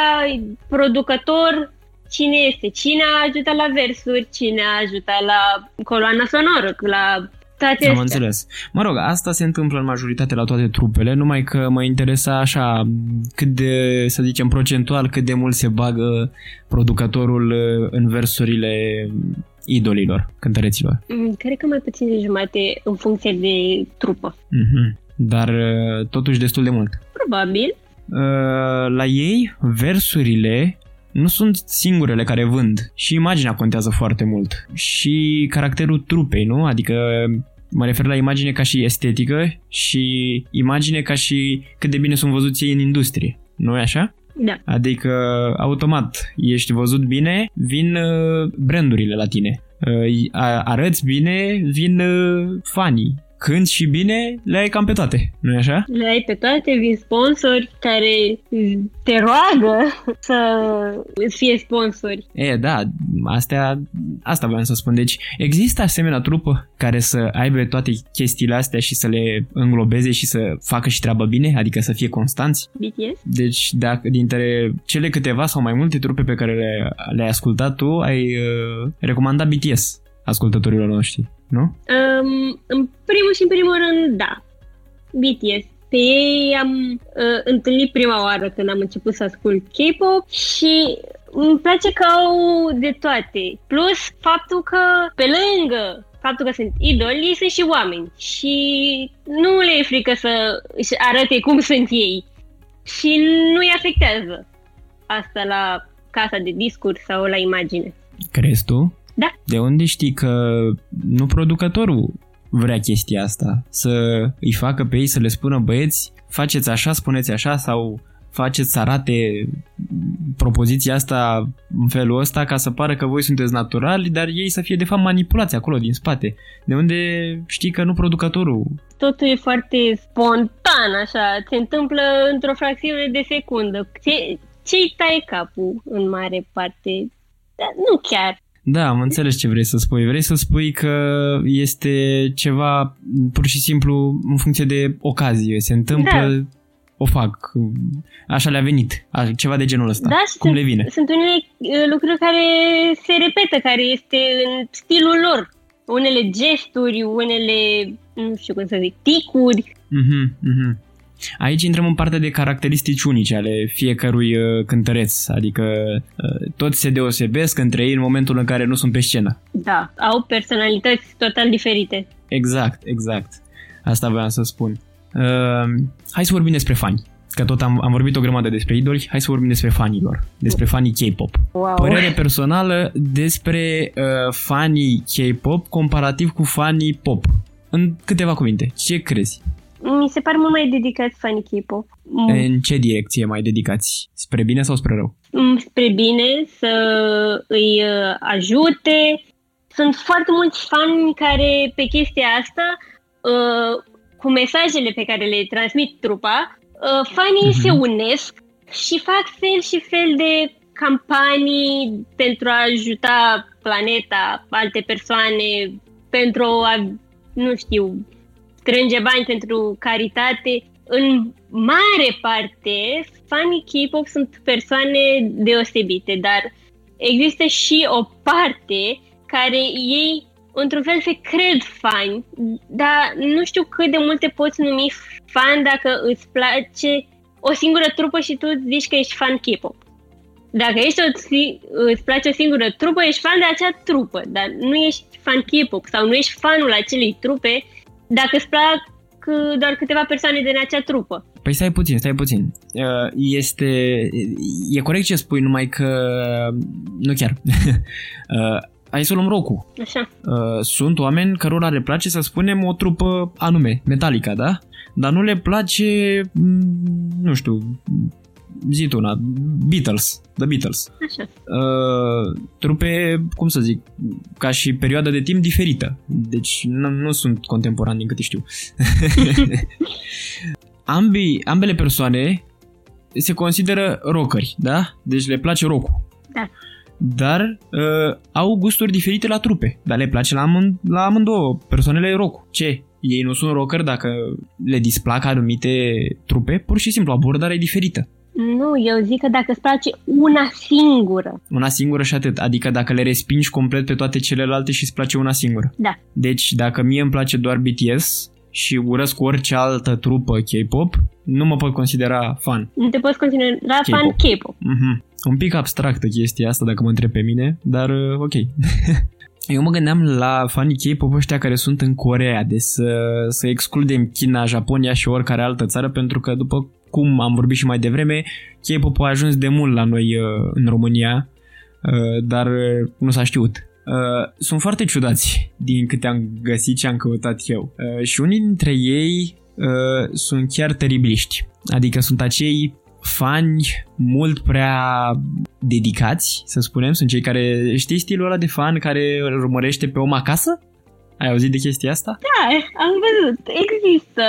producător, cine este, cine a ajutat la versuri, cine a ajutat la coloana sonoră, la toate
Am înțeles. Mă rog, asta se întâmplă în majoritate la toate trupele, numai că mă interesa așa cât de, să zicem, procentual, cât de mult se bagă producătorul uh, în versurile idolilor, cântăreților.
Mm, cred că mai puțin de jumate în funcție de trupă.
Mm-hmm. Dar uh, totuși destul de mult.
Probabil.
Uh, la ei, versurile nu sunt singurele care vând și imaginea contează foarte mult și caracterul trupei, nu? Adică mă refer la imagine ca și estetică și imagine ca și cât de bine sunt văzuți ei în industrie. Nu e așa?
Da.
Adică, automat, ești văzut bine, vin uh, brandurile la tine. Uh, arăți bine, vin fanii când și bine, le ai cam pe toate, nu așa?
Le ai pe toate, vin sponsori care te roagă să fie sponsori.
E, da, astea, asta vreau să spun. Deci, există asemenea trupă care să aibă toate chestiile astea și să le înglobeze și să facă și treabă bine, adică să fie constanți?
BTS?
Deci, dacă dintre cele câteva sau mai multe trupe pe care le, le-ai ascultat tu, ai uh, recomandat BTS ascultătorilor noștri nu?
Um, în primul și în primul rând, da. BTS. Pe ei am uh, întâlnit prima oară când am început să ascult K-pop și îmi place că au de toate. Plus faptul că pe lângă faptul că sunt idoli, ei sunt și oameni și nu le e frică să își arate cum sunt ei și nu îi afectează asta la casa de discurs sau la imagine.
Crezi tu?
Da.
De unde știi că nu producătorul vrea chestia asta? Să îi facă pe ei să le spună băieți, faceți așa, spuneți așa sau faceți să arate propoziția asta în felul ăsta ca să pară că voi sunteți naturali, dar ei să fie de fapt manipulați acolo din spate. De unde știi că nu producătorul?
Totul e foarte spontan, așa, se întâmplă într-o fracțiune de secundă. Ce, ce-i taie capul în mare parte? Dar nu chiar.
Da, am înțeles ce vrei să spui. Vrei să spui că este ceva pur și simplu în funcție de ocazie. Se întâmplă, da. o fac. Așa le-a venit. Ceva de genul ăsta.
Da,
Cum
sunt,
le vine.
Sunt unele uh, lucruri care se repetă, care este în stilul lor. Unele gesturi, unele, nu știu cum să zic, ticuri.
Mhm, mhm. Aici intrăm în partea de caracteristici unice ale fiecărui uh, cântăreț, adică uh, toți se deosebesc între ei în momentul în care nu sunt pe scenă.
Da, au personalități total diferite.
Exact, exact. Asta vreau să spun. Uh, hai să vorbim despre fani. Că tot am, am vorbit o grămadă despre idoli, hai să vorbim despre fanilor, despre fanii K-pop.
Wow.
Părere personală despre uh, fanii K-pop comparativ cu fanii pop. În câteva cuvinte, ce crezi?
Mi se pare mult mai dedicat fanii K-pop.
În ce direcție mai dedicați? Spre bine sau spre rău?
Spre bine, să îi uh, ajute. Sunt foarte mulți fani care pe chestia asta, uh, cu mesajele pe care le transmit trupa, uh, fanii uh-huh. se unesc și fac fel și fel de campanii pentru a ajuta planeta, alte persoane, pentru a, nu știu, strânge bani pentru caritate. În mare parte, fanii K-pop sunt persoane deosebite, dar există și o parte care ei într-un fel se cred fani, dar nu știu cât de multe poți numi fan dacă îți place o singură trupă și tu zici că ești fan K-pop. Dacă ești o, îți place o singură trupă, ești fan de acea trupă, dar nu ești fan K-pop sau nu ești fanul acelei trupe dacă îți plac uh, doar câteva persoane din acea trupă.
Păi stai puțin, stai puțin. Uh, este... E corect ce spui, numai că... Nu chiar. Uh, hai să luăm Roku.
Așa.
Sunt oameni cărora le place să spunem o trupă anume, Metallica, da? Dar nu le place, mm, nu știu, zi tu una, Beatles, The Beatles.
Așa.
Uh, trupe, cum să zic, ca și perioada de timp diferită. Deci nu, nu sunt contemporani din câte știu. Ambii, ambele persoane se consideră rockeri, da? Deci le place rock
Da.
Dar uh, au gusturi diferite la trupe, dar le place la, amând- la amândouă persoanele rock. Ce? Ei nu sunt rocker dacă le displac anumite trupe, pur și simplu abordare diferită.
Nu, eu zic că dacă îți place una singură,
Una singură și atât, adică dacă le respingi complet pe toate celelalte și îți place una singură.
da.
Deci dacă mie îmi place doar BTS și urăsc orice altă trupă K-pop, nu mă pot considera fan.
Nu te poți considera fan
K-pop.
K-pop.
Mhm. Un pic abstractă chestia asta dacă mă întreb pe mine, dar uh, ok. Eu mă gândeam la fanii K-pop ăștia care sunt în Corea, de să, să excludem China, Japonia și oricare altă țară, pentru că după cum am vorbit și mai devreme, K-pop a ajuns de mult la noi uh, în România, uh, dar uh, nu s-a știut. Uh, sunt foarte ciudați din câte am găsit și am căutat eu. Uh, și unii dintre ei uh, sunt chiar teribiliști. Adică sunt acei fani mult prea dedicați, să spunem, sunt cei care, știi stilul ăla de fan care îl urmărește pe om acasă? Ai auzit de chestia asta?
Da, am văzut. Există.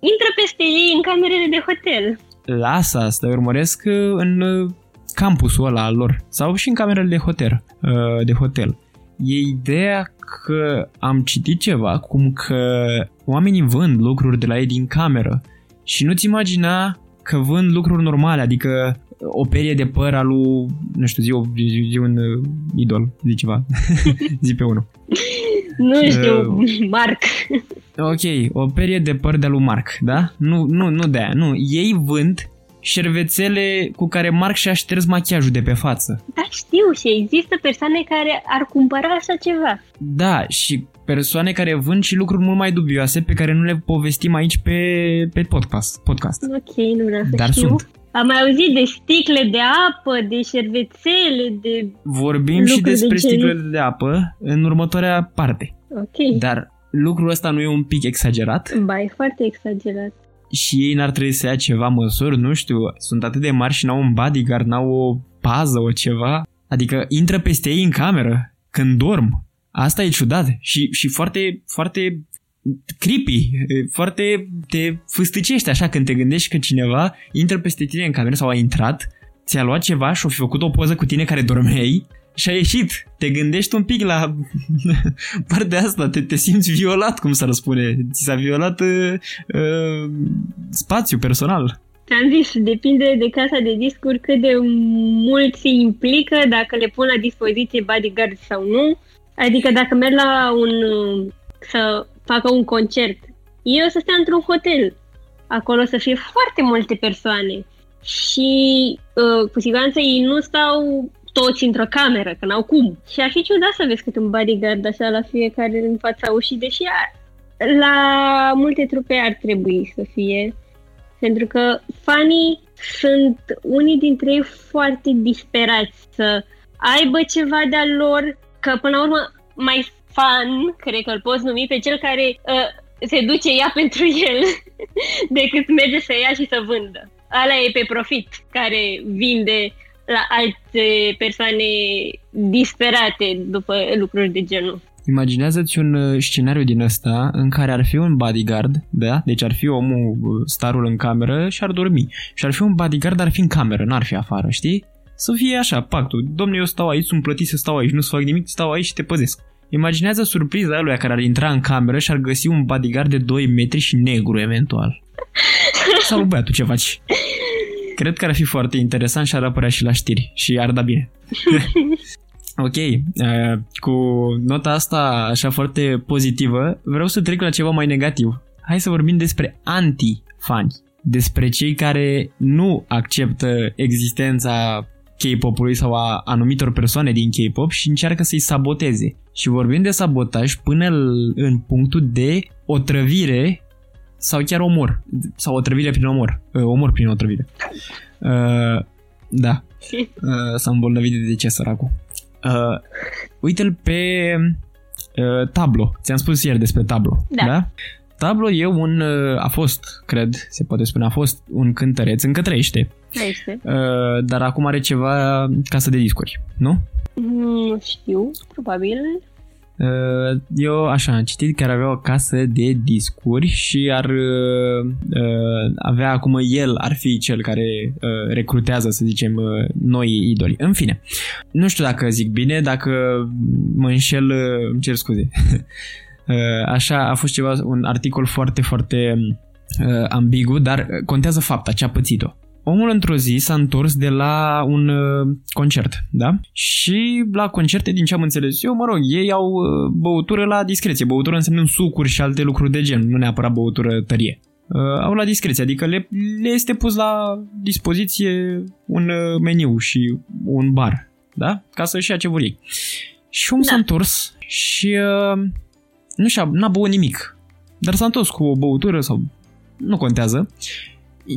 Intră peste ei în camerele de hotel.
Lasă asta, urmăresc uh, în uh, campusul ăla al lor sau și în camerele de hotel. uh, De hotel. E ideea că am citit ceva cum că oamenii vând lucruri de la ei din cameră și nu-ți imagina că vând lucruri normale, adică o perie de păr al lui, nu știu, zi, o- zi, zi un uh, idol, zi ceva, zi pe unul.
Nu știu,
Uh.
Marc.
Ok, o perie de păr de lui Mark, da? Nu, nu, nu de aia, nu. Ei vând șervețele cu care Mark și-a șters machiajul de pe față.
Da, știu și există persoane care ar cumpăra așa ceva.
Da, și persoane care vând și lucruri mult mai dubioase pe care nu le povestim aici pe, pe podcast. podcast.
Ok, nu vreau să
Dar
știu.
sunt.
Am mai auzit de sticle de apă, de șervețele, de...
Vorbim și
Lucruri de
despre
genul.
sticlele de apă în următoarea parte.
Ok.
Dar lucrul ăsta nu e un pic exagerat?
Ba, e foarte exagerat.
și ei n-ar trebui să ia ceva măsuri, nu știu, sunt atât de mari și n-au un bodyguard, n-au o pază, o ceva. Adică intră peste ei în cameră când dorm. Asta e ciudat și, și foarte, foarte creepy, e, foarte te fâstăcești așa când te gândești că cineva intră peste tine în cameră sau a intrat, ți-a luat ceva și a fi făcut o poză cu tine care dormeai și a ieșit. Te gândești un pic la partea asta, te, te simți violat, cum s-ar spune. Ți s-a violat uh, uh, spațiu personal.
Ți-am zis, depinde de casa de discuri cât de mult se implică, dacă le pun la dispoziție bodyguard sau nu. Adică dacă merg la un... să facă un concert, eu să stea într-un hotel. Acolo să fie foarte multe persoane. Și uh, cu siguranță ei nu stau toți într-o cameră, că n-au cum. Și ar fi ciudat să vezi cât un bodyguard așa la fiecare în fața ușii, deși ar, la multe trupe ar trebui să fie. Pentru că fanii sunt unii dintre ei foarte disperați să aibă ceva de-al lor, că până la urmă mai fan, cred că îl poți numi pe cel care uh, se duce ea pentru el, decât merge să ia și să vândă. Ala e pe profit, care vinde la alte persoane disperate după lucruri de genul.
Imaginează-ți un uh, scenariu din ăsta în care ar fi un bodyguard, da? Deci ar fi omul, uh, starul în cameră și ar dormi. Și ar fi un bodyguard, dar ar fi în cameră, n-ar fi afară, știi? Să fie așa, pactul. Domnule, eu stau aici, sunt plătit să stau aici, nu-ți fac nimic, stau aici și te păzesc. Imaginează surpriza lui care ar intra în cameră și ar găsi un bodyguard de 2 metri și negru, eventual. Salut, băiatul, ce faci? Cred că ar fi foarte interesant și ar apărea și la știri și ar da bine. ok, uh, cu nota asta așa foarte pozitivă, vreau să trec la ceva mai negativ. Hai să vorbim despre anti-fani, despre cei care nu acceptă existența K-pop-ului sau a anumitor persoane din K-pop și încearcă să-i saboteze. Și vorbim de sabotaj până l- în punctul de otrăvire sau chiar omor. Sau otrăvire prin omor. Uh, omor prin otrăvire. Uh, da. Uh, s-a îmbolnăvit de ce săracul. Uh, uite-l pe uh, Tablo. Ți-am spus ieri despre Tablo.
Da.
da? Tablo e un, uh, a fost, cred, se poate spune, a fost un cântăreț, încă trăiește,
Este.
Uh, dar acum are ceva casă de discuri, nu?
Nu știu, probabil.
Uh, eu așa am citit că ar avea o casă de discuri și ar uh, uh, avea acum el ar fi cel care uh, recrutează, să zicem, uh, noi idoli. În fine, nu știu dacă zic bine, dacă mă înșel, uh, îmi cer scuze. uh, așa a fost ceva, un articol foarte, foarte uh, ambigu, dar contează fapta, ce a pățit-o omul într-o zi s-a întors de la un uh, concert, da? Și la concerte, din ce am înțeles eu, mă rog, ei au uh, băutură la discreție. Băutură înseamnă sucuri și alte lucruri de gen, nu neapărat băutură tărie. Uh, au la discreție, adică le, le este pus la dispoziție un uh, meniu și un bar, da? Ca să-și ia ce vor ei. Și omul da. s-a întors și uh, nu și-a, n-a băut nimic. Dar s-a întors cu o băutură sau nu contează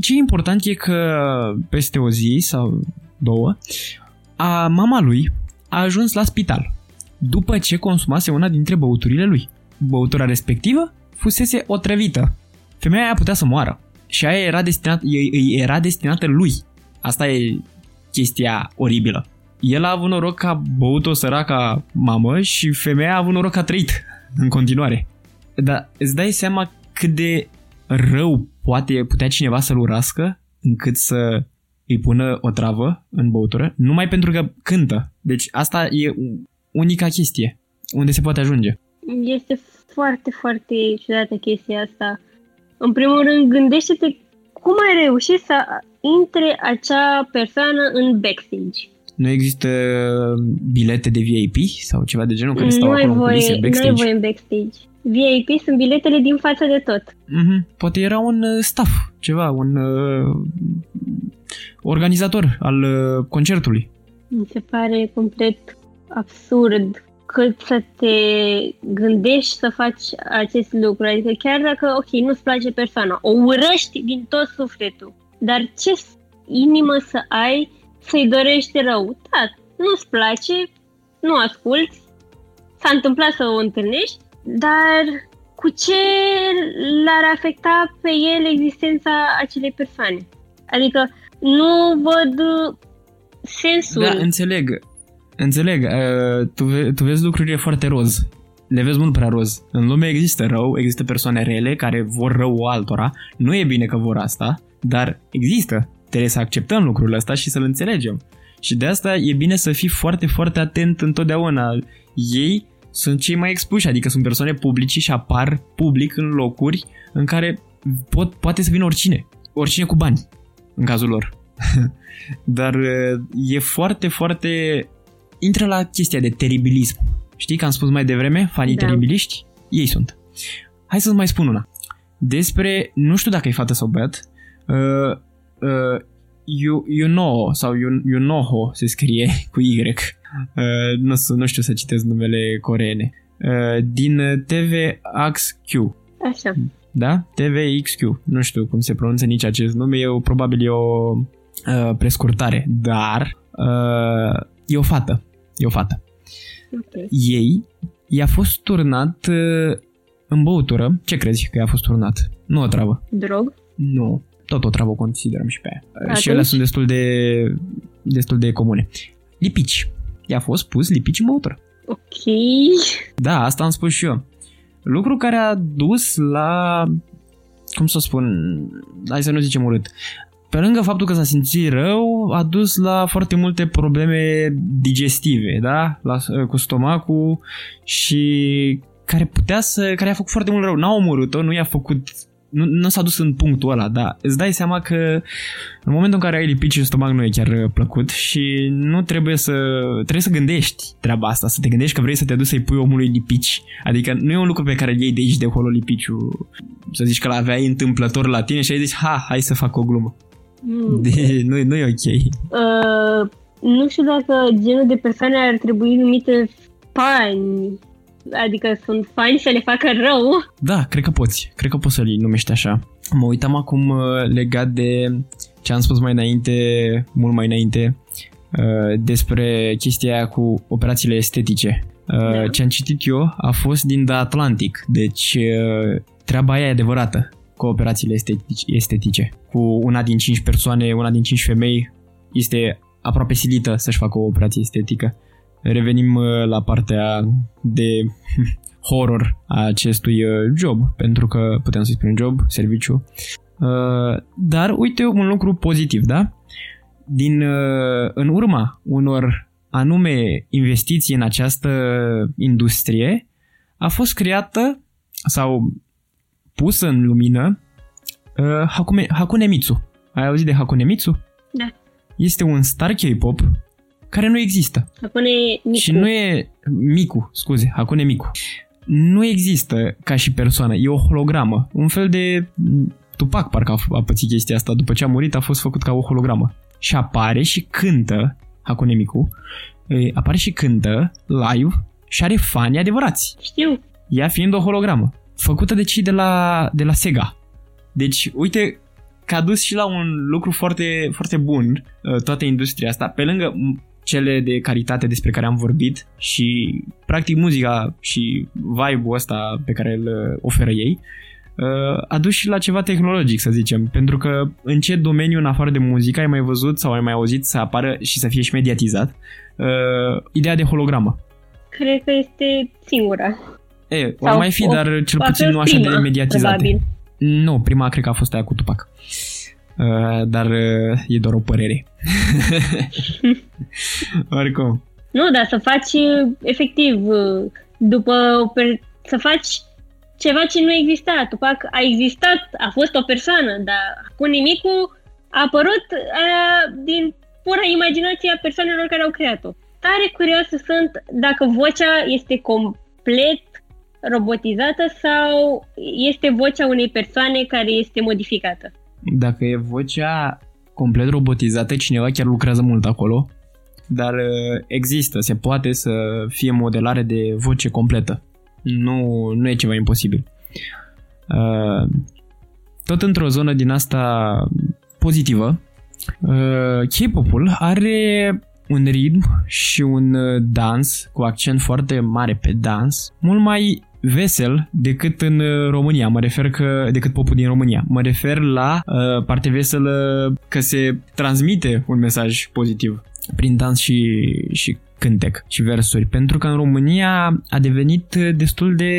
ce e important e că peste o zi sau două, a mama lui a ajuns la spital după ce consumase una dintre băuturile lui. Băutura respectivă fusese otrăvită. Femeia aia putea să moară și aia era, destinat, îi era destinată lui. Asta e chestia oribilă. El a avut noroc că a băut o săraca mamă și femeia a avut noroc că a trăit în continuare. Dar îți dai seama cât de rău poate putea cineva să-l urască încât să îi pună o travă în băutură, numai pentru că cântă. Deci asta e unica chestie unde se poate ajunge.
Este foarte, foarte ciudată chestia asta. În primul rând, gândește-te cum ai reușit să intre acea persoană în backstage.
Nu există bilete de VIP sau ceva de genul care
nu
stau acolo
voie,
în culise, backstage?
Nu ai voie în backstage. VIP sunt biletele din față de tot.
Mm-hmm. Poate era un uh, staff, ceva, un uh, organizator al uh, concertului.
Mi se pare complet absurd cât să te gândești să faci acest lucru. Adică chiar dacă, ok, nu-ți place persoana, o urăști din tot sufletul, dar ce inimă să ai să-i dorești rău? Da, nu-ți place, nu asculți, s-a întâmplat să o întâlnești, dar cu ce l-ar afecta pe el existența acelei persoane? Adică nu văd sensul.
Da, înțeleg. Înțeleg. Uh, tu, ve- tu vezi lucrurile foarte roz. Le vezi mult prea roz. În lume există rău, există persoane rele care vor rău altora. Nu e bine că vor asta, dar există. Trebuie să acceptăm lucrul ăsta și să-l înțelegem. Și de asta e bine să fii foarte, foarte atent întotdeauna. Ei sunt cei mai expuși, adică sunt persoane publice și apar public în locuri în care pot, poate să vină oricine. Oricine cu bani, în cazul lor. Dar e foarte, foarte... Intră la chestia de teribilism. Știi că am spus mai devreme, fanii da. teribiliști? Ei sunt. Hai să-ți mai spun una. Despre, nu știu dacă e fată sau băiat, uh, uh, you, you know, sau you, you know se scrie cu Y. Uh, nu, nu știu să citesc numele coreene. Uh, din TVXQ.
Așa.
Da? TVXQ. Nu știu cum se pronunță nici acest nume, e o, probabil e o uh, prescurtare, dar uh, e o fată. E o fată.
Okay.
Ei i-a fost turnat uh, în băutură. Ce crezi că i-a fost turnat? Nu o travă.
Drog?
Nu. Tot o travă considerăm și pe aia. Atunci? Și ele sunt destul de, destul de comune. Lipici. I-a fost pus lipici în băutură.
Ok.
Da, asta am spus și eu. Lucru care a dus la... Cum să spun? Hai să nu zicem urât. Pe lângă faptul că s-a simțit rău, a dus la foarte multe probleme digestive, da? La, cu stomacul și care putea să... care a făcut foarte mult rău. N-a omorât-o, nu i-a făcut nu, nu s-a dus în punctul ăla, dar îți dai seama că în momentul în care ai lipici în stomac nu e chiar uh, plăcut și nu trebuie să trebuie să gândești treaba asta, să te gândești că vrei să te duci să-i pui omului lipici. Adică nu e un lucru pe care îl iei de aici de acolo lipiciu, să zici că l-aveai întâmplător la tine și ai zis, ha, hai să fac o glumă. Mm. De, nu, nu e ok.
Uh, nu știu dacă genul de persoane ar trebui numite fani adică sunt faini să le facă rău.
Da, cred că poți. Cred că poți să-l numești așa. Mă uitam acum uh, legat de ce am spus mai înainte, mult mai înainte, uh, despre chestia aia cu operațiile estetice. Uh, da. Ce am citit eu a fost din The Atlantic, deci treaba aia e adevărată. cooperațiile estetice, estetice. Cu una din cinci persoane, una din cinci femei este aproape silită să-și facă o operație estetică. Revenim uh, la partea de horror a acestui uh, job, pentru că putem să-i spunem job, serviciu. Uh, dar uite un lucru pozitiv, da? Din, în urma unor anume investiții în această industrie, a fost creată sau pusă în lumină uh, Hakume, Hakune Mitsu. Ai auzit de Hakune Mitsu?
Da.
Este un star K-pop care nu există.
Hakune Miku.
Și nu e Miku, scuze, Hakune Miku. Nu există ca și persoană, e o hologramă, un fel de Tupac parcă a, a pățit chestia asta, după ce a murit a fost făcut ca o hologramă. Și apare și cântă Hakune Miku, apare și cântă live și are fani adevărați.
Știu.
Ea fiind o hologramă, făcută de cei de la, de la Sega. Deci, uite că a dus și la un lucru foarte, foarte bun uh, toată industria asta, pe lângă cele de calitate despre care am vorbit și practic muzica și vibe-ul ăsta pe care îl uh, oferă ei, uh, a dus și la ceva tehnologic, să zicem, pentru că în ce domeniu în afară de muzică ai mai văzut sau ai mai auzit să apară și să fie și mediatizat uh, ideea de hologramă?
Cred că este singura.
E, o mai fi, o, dar cel puțin nu așa prima, de mediatizate. Probabil. Nu, prima cred că a fost aia cu Tupac. Uh, dar uh, e doar o părere. Oricum.
Nu, dar să faci uh, efectiv uh, după să faci ceva ce nu exista. Tupac a existat, a fost o persoană, dar cu nimicul a apărut uh, din pura imaginație a persoanelor care au creat-o. Tare curioasă sunt dacă vocea este complet robotizată sau este vocea unei persoane care este modificată.
Dacă e vocea complet robotizată, cineva chiar lucrează mult acolo, dar uh, există, se poate să fie modelare de voce completă. Nu, nu e ceva imposibil. Uh, tot într-o zonă din asta pozitivă, uh, K-pop-ul are un ritm și un dans cu accent foarte mare pe dans, mult mai vesel decât în uh, România. Mă refer că decât popul din România. Mă refer la uh, partea veselă că se transmite un mesaj pozitiv prin dans și, și cântec și versuri, pentru că în România a devenit destul de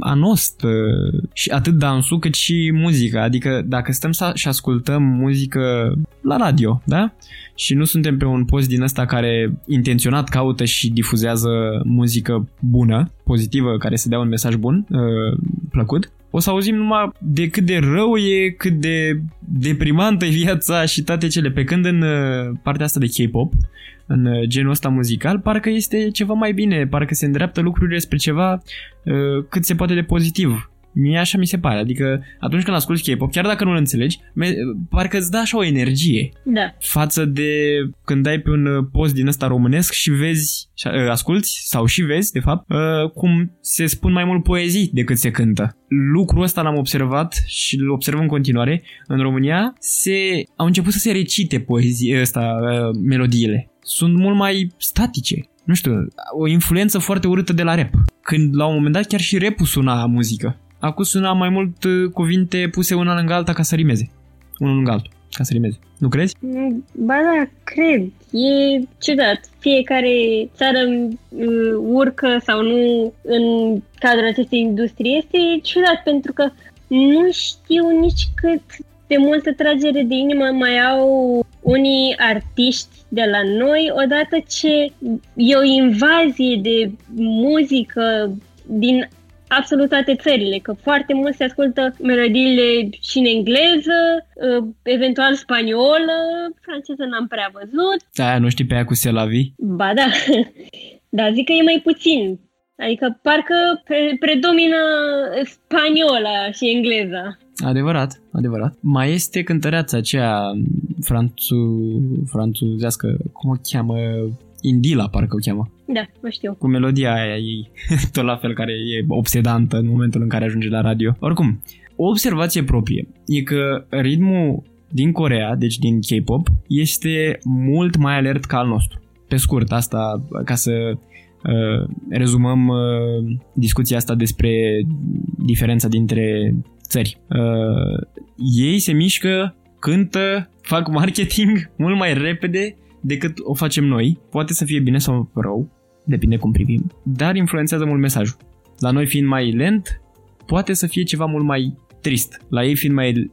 anost uh, și atât dansul cât și muzica, adică dacă stăm să și ascultăm muzică la radio, da? Și nu suntem pe un post din ăsta care intenționat caută și difuzează muzică bună, pozitivă, care să dea un mesaj bun, uh, plăcut, o să auzim numai de cât de rău e, cât de deprimantă e viața și toate cele. Pe când în uh, partea asta de K-pop, în uh, genul ăsta muzical, parcă este ceva mai bine, parcă se îndreaptă lucrurile spre ceva uh, cât se poate de pozitiv. Mie așa mi se pare, adică atunci când asculti K-pop, chiar dacă nu-l înțelegi, me- parcă îți dă așa o energie
da.
față de când dai pe un uh, post din ăsta românesc și vezi, uh, asculti sau și vezi, de fapt, uh, cum se spun mai mult poezii decât se cântă. Lucrul ăsta l-am observat și îl observ în continuare. În România se, au început să se recite poezii ăsta, melodiile. Sunt mult mai statice nu știu, o influență foarte urâtă de la rap. Când la un moment dat chiar și rap suna muzică. Acum suna mai mult uh, cuvinte puse una lângă alta ca să rimeze. Unul lângă altul, ca să rimeze. Nu crezi?
Mm, ba da, cred. E ciudat. Fiecare țară uh, urcă sau nu în cadrul acestei industrie. Este ciudat pentru că nu știu nici cât de multă tragere de inimă mai au unii artiști de la noi odată ce e o invazie de muzică din absolut toate țările, că foarte mult se ascultă melodiile și în engleză, uh, eventual spaniolă, franceză n-am prea văzut.
Da, nu știi pe aia cu Selavi?
Ba da, dar zic că e mai puțin. Adică parcă pre- predomină spaniola și engleza.
Adevărat, adevărat. Mai este cântăreața aceea franțu, franțuzească, cum o cheamă? Indila, parcă o cheamă.
Da, mă știu.
Cu melodia aia ei, tot la fel, care e obsedantă în momentul în care ajunge la radio. Oricum, o observație proprie e că ritmul din Corea, deci din K-pop, este mult mai alert ca al nostru. Pe scurt, asta ca să uh, rezumăm uh, discuția asta despre diferența dintre țări. Uh, ei se mișcă, cântă, fac marketing mult mai repede decât o facem noi. Poate să fie bine sau rău, depinde cum privim, dar influențează mult mesajul. La noi fiind mai lent, poate să fie ceva mult mai trist. La ei fiind mai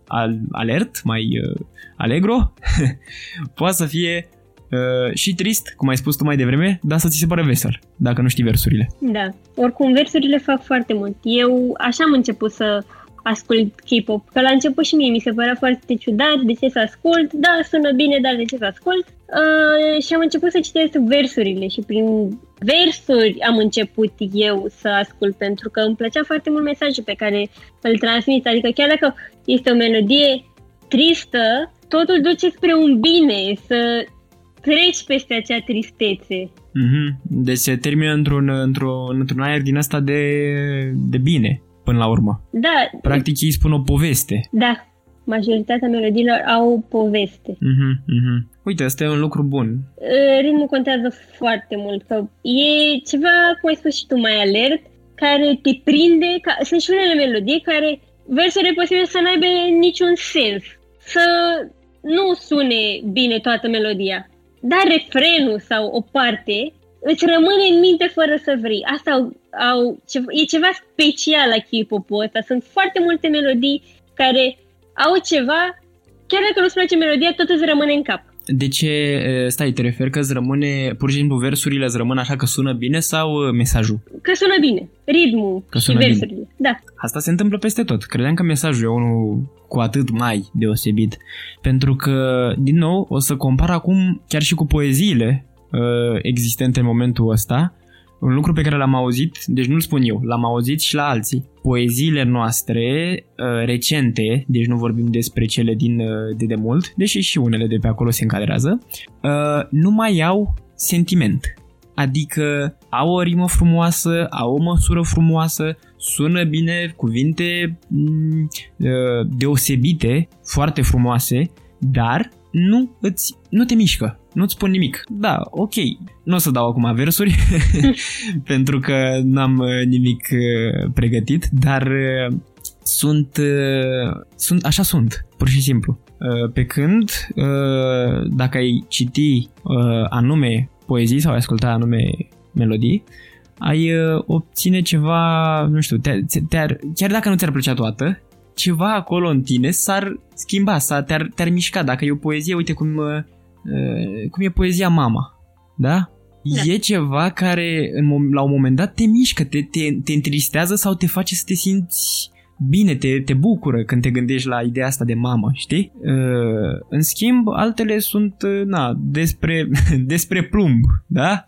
alert, mai uh, alegro, poate să fie uh, și trist, cum ai spus tu mai devreme, dar să ți se pare vesel, dacă nu știi versurile.
Da, oricum versurile fac foarte mult. Eu așa am început să ascult K-pop. Că la început și mie mi se părea foarte ciudat de ce să ascult, da, sună bine, dar de ce să ascult? Uh, și am început să citesc versurile și prin versuri am început eu să ascult pentru că îmi plăcea foarte mult mesajul pe care îl transmit. Adică chiar dacă este o melodie tristă, totul duce spre un bine, să treci peste acea tristețe.
Mm-hmm. Deci se termină într-un, într-un, într-un aer din asta de, de bine până la urmă.
Da.
Practic ei spun o poveste.
Da. Majoritatea melodiilor au o poveste.
Mm-hmm, mm-hmm. Uite, asta e un lucru bun.
Ritmul contează foarte mult, că e ceva, cum ai spus și tu, mai alert, care te prinde, ca, sunt și unele melodii care versurile posibil să n-aibă niciun sens, să nu sune bine toată melodia, dar refrenul sau o parte îți rămâne în minte fără să vrei. Asta au, au, e ceva special la K-pop-ul ăsta. Sunt foarte multe melodii care au ceva, chiar dacă nu-ți place melodia, tot îți rămâne în cap.
De ce, stai, te referi că îți rămâne, pur și simplu, versurile îți rămân așa că sună bine sau mesajul?
Că sună bine, ritmul că sună și versurile, bine. da.
Asta se întâmplă peste tot. Credeam că mesajul e unul cu atât mai deosebit. Pentru că, din nou, o să compar acum chiar și cu poeziile uh, existente în momentul ăsta, un lucru pe care l-am auzit, deci nu-l spun eu, l-am auzit și la alții. Poeziile noastre uh, recente, deci nu vorbim despre cele din uh, de demult, deși și unele de pe acolo se încadrează, uh, nu mai au sentiment. Adică au o rimă frumoasă, au o măsură frumoasă, sună bine, cuvinte mm, uh, deosebite, foarte frumoase, dar nu, îți, nu te mișcă, nu-ți spun nimic. Da, ok, nu o să dau acum versuri pentru că n-am uh, nimic uh, pregătit, dar uh, sunt, sunt, așa sunt, pur și simplu. Pe când, dacă ai citi anume poezii sau ai asculta anume melodii, ai obține ceva, nu știu, te, te chiar dacă nu ți-ar plăcea toată, ceva acolo în tine s-ar schimba, s-ar, te-ar, te-ar mișca. Dacă e o poezie, uite cum, uh, cum e poezia Mama, da? Da. E ceva care în, la un moment dat te mișcă, te, te, te întristează sau te face să te simți bine, te, te bucură când te gândești la ideea asta de mamă, știi? Uh, în schimb, altele sunt, uh, na, despre, despre plumb, da?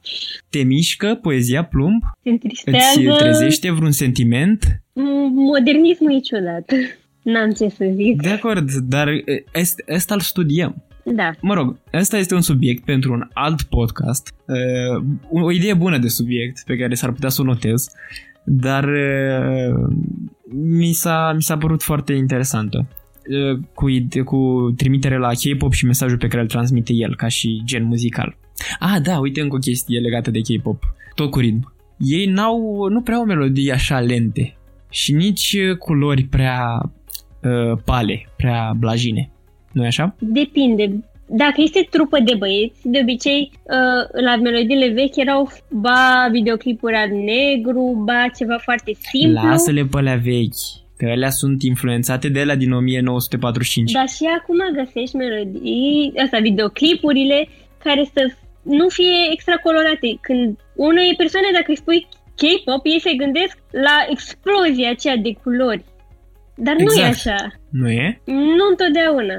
Te mișcă poezia plumb?
Te întristează...
Îți trezește vreun sentiment?
Modernismul e ciudat. N-am ce să zic.
De acord, dar ăsta îl studiem.
Da.
Mă rog, ăsta este un subiect pentru un alt podcast. Uh, o idee bună de subiect pe care s-ar putea să o notez, dar uh, mi, s-a, mi s-a părut foarte interesantă. Uh, cu, cu trimitere la K-pop și mesajul pe care îl transmite el ca și gen muzical. Ah, da, uite încă o chestie legată de K-pop. Tot cu ritm. Ei n-au, nu prea au melodii așa lente și nici culori prea uh, pale, prea blajine. Nu e așa?
Depinde. Dacă este trupă de băieți, de obicei uh, la melodiile vechi erau ba videoclipuri al negru, ba ceva foarte simplu.
Lasă-le pe alea vechi, că alea sunt influențate de la din 1945.
Dar și acum găsești melodii, asta, videoclipurile care să nu fie extra colorate. Când unei persoane, dacă îi spui K-pop, ei se gândesc la explozia aceea de culori. Dar exact. nu e exact. așa.
Nu e?
Nu întotdeauna.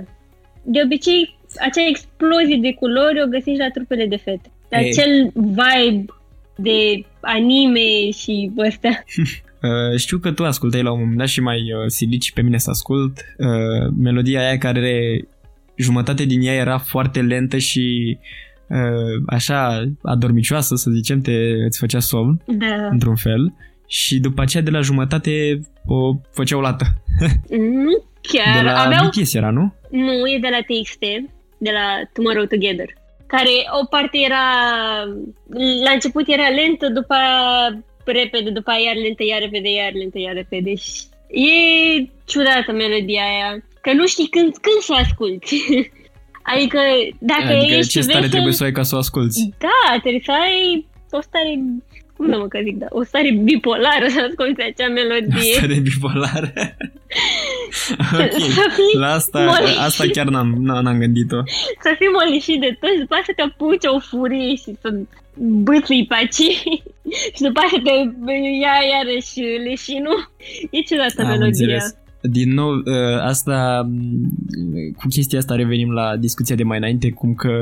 De obicei, acea explozie de culori o găsești la trupele de fete. Acel vibe de anime și ăstea.
Uh, știu că tu ascultai la un moment dat și mai uh, silici pe mine să ascult uh, melodia aia care jumătate din ea era foarte lentă și uh, așa adormicioasă, să zicem, te, îți făcea somn,
da.
într-un fel. Și după aceea de la jumătate o făceau lată.
Nu chiar.
De la Aveau... BTS era, nu?
Nu, e de la TXT, de la Tomorrow Together. Care o parte era... La început era lentă, după repede, după aia iar lentă, iar repede, iar lentă, iar repede. Și E ciudată melodia aia, că nu știi când, când să o asculti. adică dacă
adică
ești
ce stare
vesel,
trebuie să o ai ca să o asculti?
Da, trebuie să ai o stare, cum să mă că zic, da, o stare bipolară să asculti acea melodie.
Stare bipolară. ok,
Să fii
la asta,
molișit.
asta chiar n-am, n- n-am gândit-o.
să fii molișit de tot și după aceea să te apuci o furie și să bâțâi pe aici și după aceea te ia iarăși leșinul. E ciudată
Am
melodia.
înțeles. Din nou, ă, asta, m, cu chestia asta revenim la discuția de mai înainte, cum că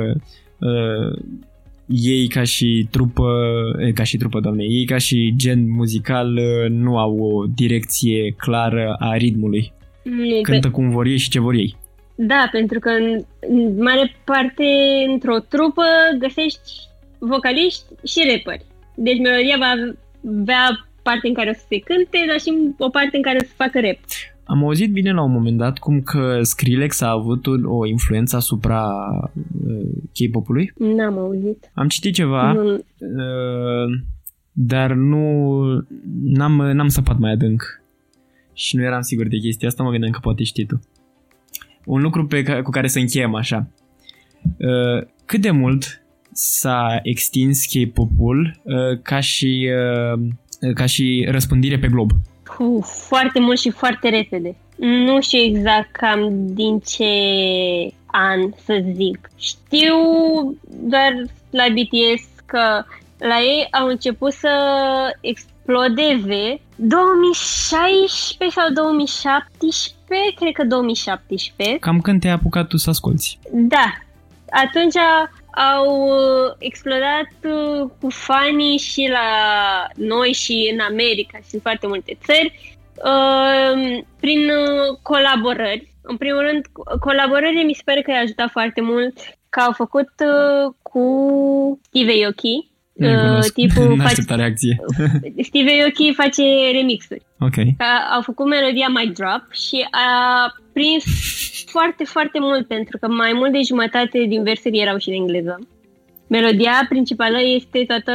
uh, ei ca și trupă, eh, ca și trupă, doamne, ei ca și gen muzical uh, nu au o direcție clară a ritmului.
Nu, pe,
Cântă cum vor ei și ce vor ei.
da, pentru că în, în mare parte într-o trupă găsești vocaliști și rapperi. Deci melodia va avea parte în care o să se cânte, dar și o parte în care o să se facă rap.
Am auzit bine la un moment dat cum că Skrillex a avut un- o influență asupra uh, K-pop-ului.
N-am auzit.
Am citit ceva,
Nu,
uh, dar nu n-am, n-am săpat mai adânc. Și nu eram sigur de chestia asta, mă gândeam că poate știi tu. Un lucru pe ca, cu care să încheiem așa. Uh, cât de mult s-a extins K-pop-ul uh, ca și uh, ca și răspândire pe glob?
Uf, foarte mult și foarte repede. Nu știu exact cam din ce an să zic. Știu doar la BTS că la ei au început să explodeze 2016 sau 2017, cred că 2017.
Cam când te-ai apucat tu să asculti?
Da, atunci au uh, explodat uh, cu fanii și la noi și în America și în foarte multe țări uh, prin uh, colaborări. În primul rând, co- colaborările mi se pare că i-a ajutat foarte mult că au făcut uh, cu Steve Aoki.
Nu-i
Uh,
cunosc.
tipul face,
N-aștepta reacție.
Steve Aoki face remixuri.
Ok.
Că au făcut melodia My Drop și a prins foarte, foarte mult pentru că mai mult de jumătate din versuri erau și în engleză. Melodia principală este toată,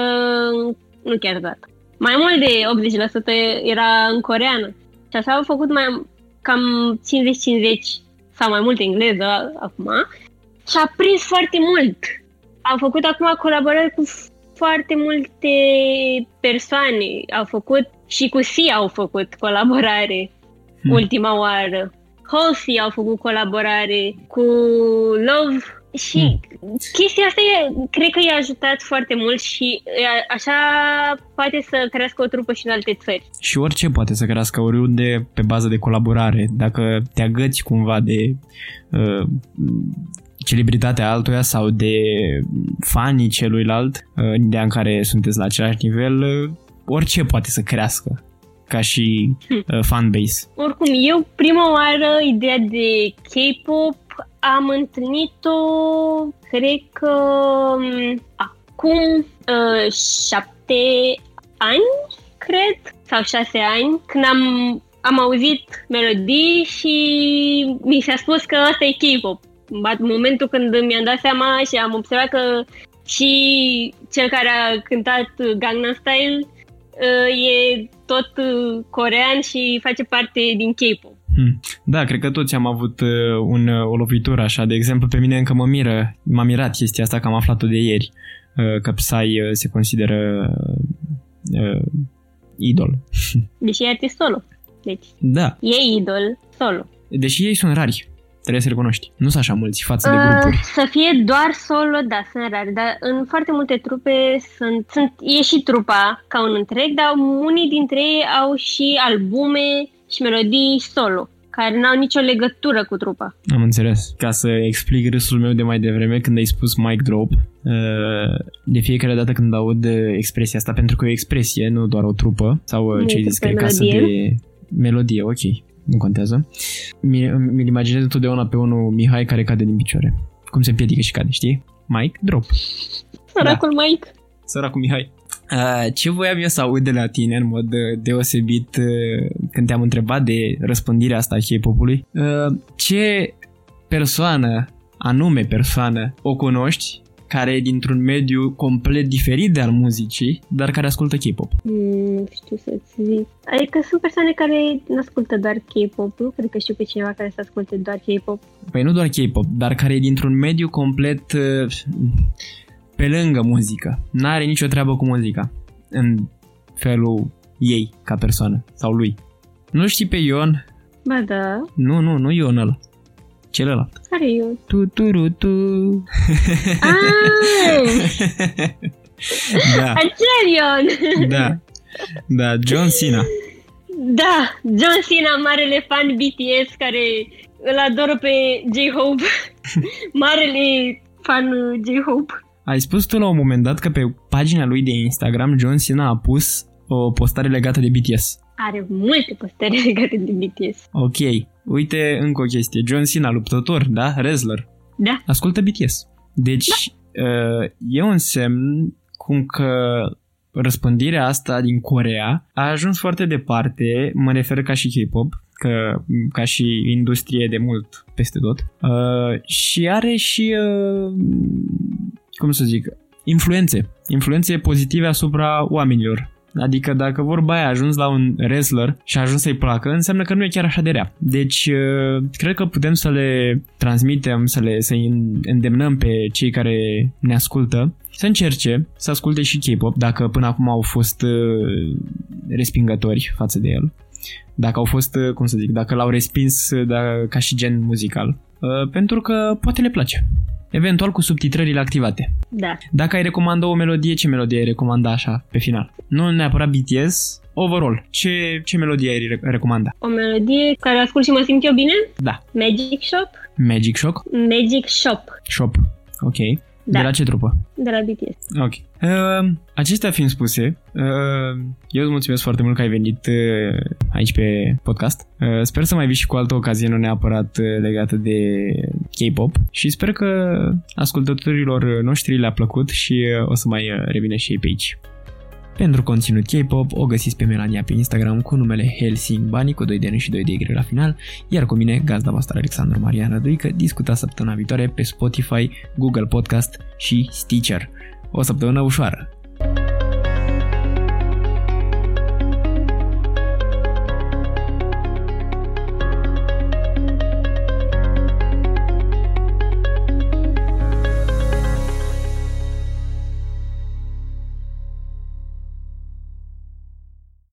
în- nu chiar toată, mai mult de 80% era în coreană. Și așa au făcut mai cam 50-50 sau mai mult engleză acum și a prins foarte mult. Au făcut acum colaborări cu foarte multe persoane. Au făcut și cu Sia au făcut colaborare
Hmm.
ultima oară. Halsey au făcut colaborare cu Love și chestia asta e, cred că i-a ajutat foarte mult și e, așa poate să crească o trupă și în alte țări.
Și orice poate să crească oriunde pe bază de colaborare. Dacă te agăți cumva de uh, celebritatea altuia sau de fanii celuilalt, uh, în ideea în care sunteți la același nivel, uh, orice poate să crească ca și uh, fanbase.
Oricum, eu prima oară ideea de K-pop am întâlnit-o, cred că m, acum uh, șapte ani, cred, sau șase ani, când am, am auzit melodii și mi s-a spus că asta e K-pop. În momentul când mi-am dat seama și am observat că și cel care a cântat Gangnam Style uh, e tot uh, corean și face parte din K-pop.
Hmm. Da, cred că toți am avut uh, un, uh, o lovitură așa. De exemplu, pe mine încă mă miră, m-a mirat chestia asta că am aflat-o de ieri, uh, că Psy uh, se consideră uh, idol.
Deși e artist solo. Deci,
Da,
e idol solo.
deși ei sunt rari, trebuie să recunoști. Nu sunt așa mulți față de
Uh,
grupuri.
să fie doar solo, da, sunt rari, dar în foarte multe trupe sunt, sunt, e și trupa ca un întreg, dar unii dintre ei au și albume și melodii solo, care n-au nicio legătură cu trupa.
Am înțeles. Ca să explic râsul meu de mai devreme când ai spus mic drop, uh, de fiecare dată când aud uh, expresia asta, pentru că e o expresie, nu doar o trupă, sau uh,
Nu
ce
e
ai zis că
trupă,
e
e
casă
melodie.
de melodie, ok, nu contează. Mi- Mi-l imaginez întotdeauna pe unul Mihai care cade din picioare. Cum se împiedică și cade, știi? Mic drop.
Săracul da. Mike.
Săracul Mihai. Uh, ce voiam eu să aud de la tine în mod uh, deosebit uh, când te-am întrebat de răspândirea asta a K-pop-ului, uh, ce persoană, anume persoană, o cunoști care e dintr-un mediu complet diferit de al muzicii, dar care ascultă K-pop?
Mm, nu știu să-ți zic. Adică sunt persoane care nu ascultă doar K-pop, nu cred că știu pe cineva care să asculte doar K-pop.
Păi nu doar K-pop, dar care e dintr-un mediu complet uh, pe lângă muzică. N-are nicio treabă cu muzica în felul ei ca persoană sau lui. Nu știi pe Ion?
Ba da,
Nu, nu, nu Ion ăla. Celălalt.
care e eu?
Tu, tu, ru, tu.
Ah,
da,
acel Ion!
da. Da, John Cena.
Da, John Cena, marele fan BTS care îl adoră pe J-Hope. marele fan uh, J-Hope.
Ai spus tu la un moment dat că pe pagina lui de Instagram John Cena a pus o postare legată de BTS.
Are multe postări legate de BTS.
Ok, uite încă o chestie. John Cena, luptător, da? Wrestler.
Da,
Ascultă BTS. Deci, uh, e un semn cum că răspândirea asta din Corea a ajuns foarte departe, mă refer ca și K-pop, că, ca și industrie de mult peste tot, uh, și are și, uh, cum să zic, influențe, influențe pozitive asupra oamenilor. Adică dacă vorba aia a ajuns la un wrestler și a ajuns să-i placă, înseamnă că nu e chiar așa de rea. Deci, uh, cred că putem să le transmitem, să le să îndemnăm pe cei care ne ascultă să încerce să asculte și K-pop, dacă până acum au fost uh, respingători față de el. Dacă au fost, uh, cum să zic, dacă l-au respins uh, da, ca și gen muzical. Uh, pentru că poate le place. Eventual cu subtitrările activate.
da.
Dacă ai recomanda o melodie, ce melodie ai recomanda așa pe final? Nu neapărat BTS, overall. Ce, ce melodie ai re- recomanda?
O melodie care o ascult și mă simt eu bine?
Da.
Magic Shop?
Magic Shock?
Magic Shop,
Shop. Ok.
Da.
De la ce trupă?
de la BTS.
Ok. Uh, acestea fiind spuse, uh, eu îți mulțumesc foarte mult că ai venit uh, aici pe podcast. Uh, sper să mai vii și cu altă ocazie, nu neapărat uh, legată de K-pop și sper că ascultătorilor noștri le-a plăcut și uh, o să mai uh, revină și ei pe aici. Pentru conținut K-pop o găsiți pe Melania pe Instagram cu numele Helsing Bani cu 2 de N și 2 de Y la final, iar cu mine, gazda voastră Alexandru Marian Răduică, discuta săptămâna viitoare pe Spotify, Google Podcast și Stitcher. O săptămână ușoară!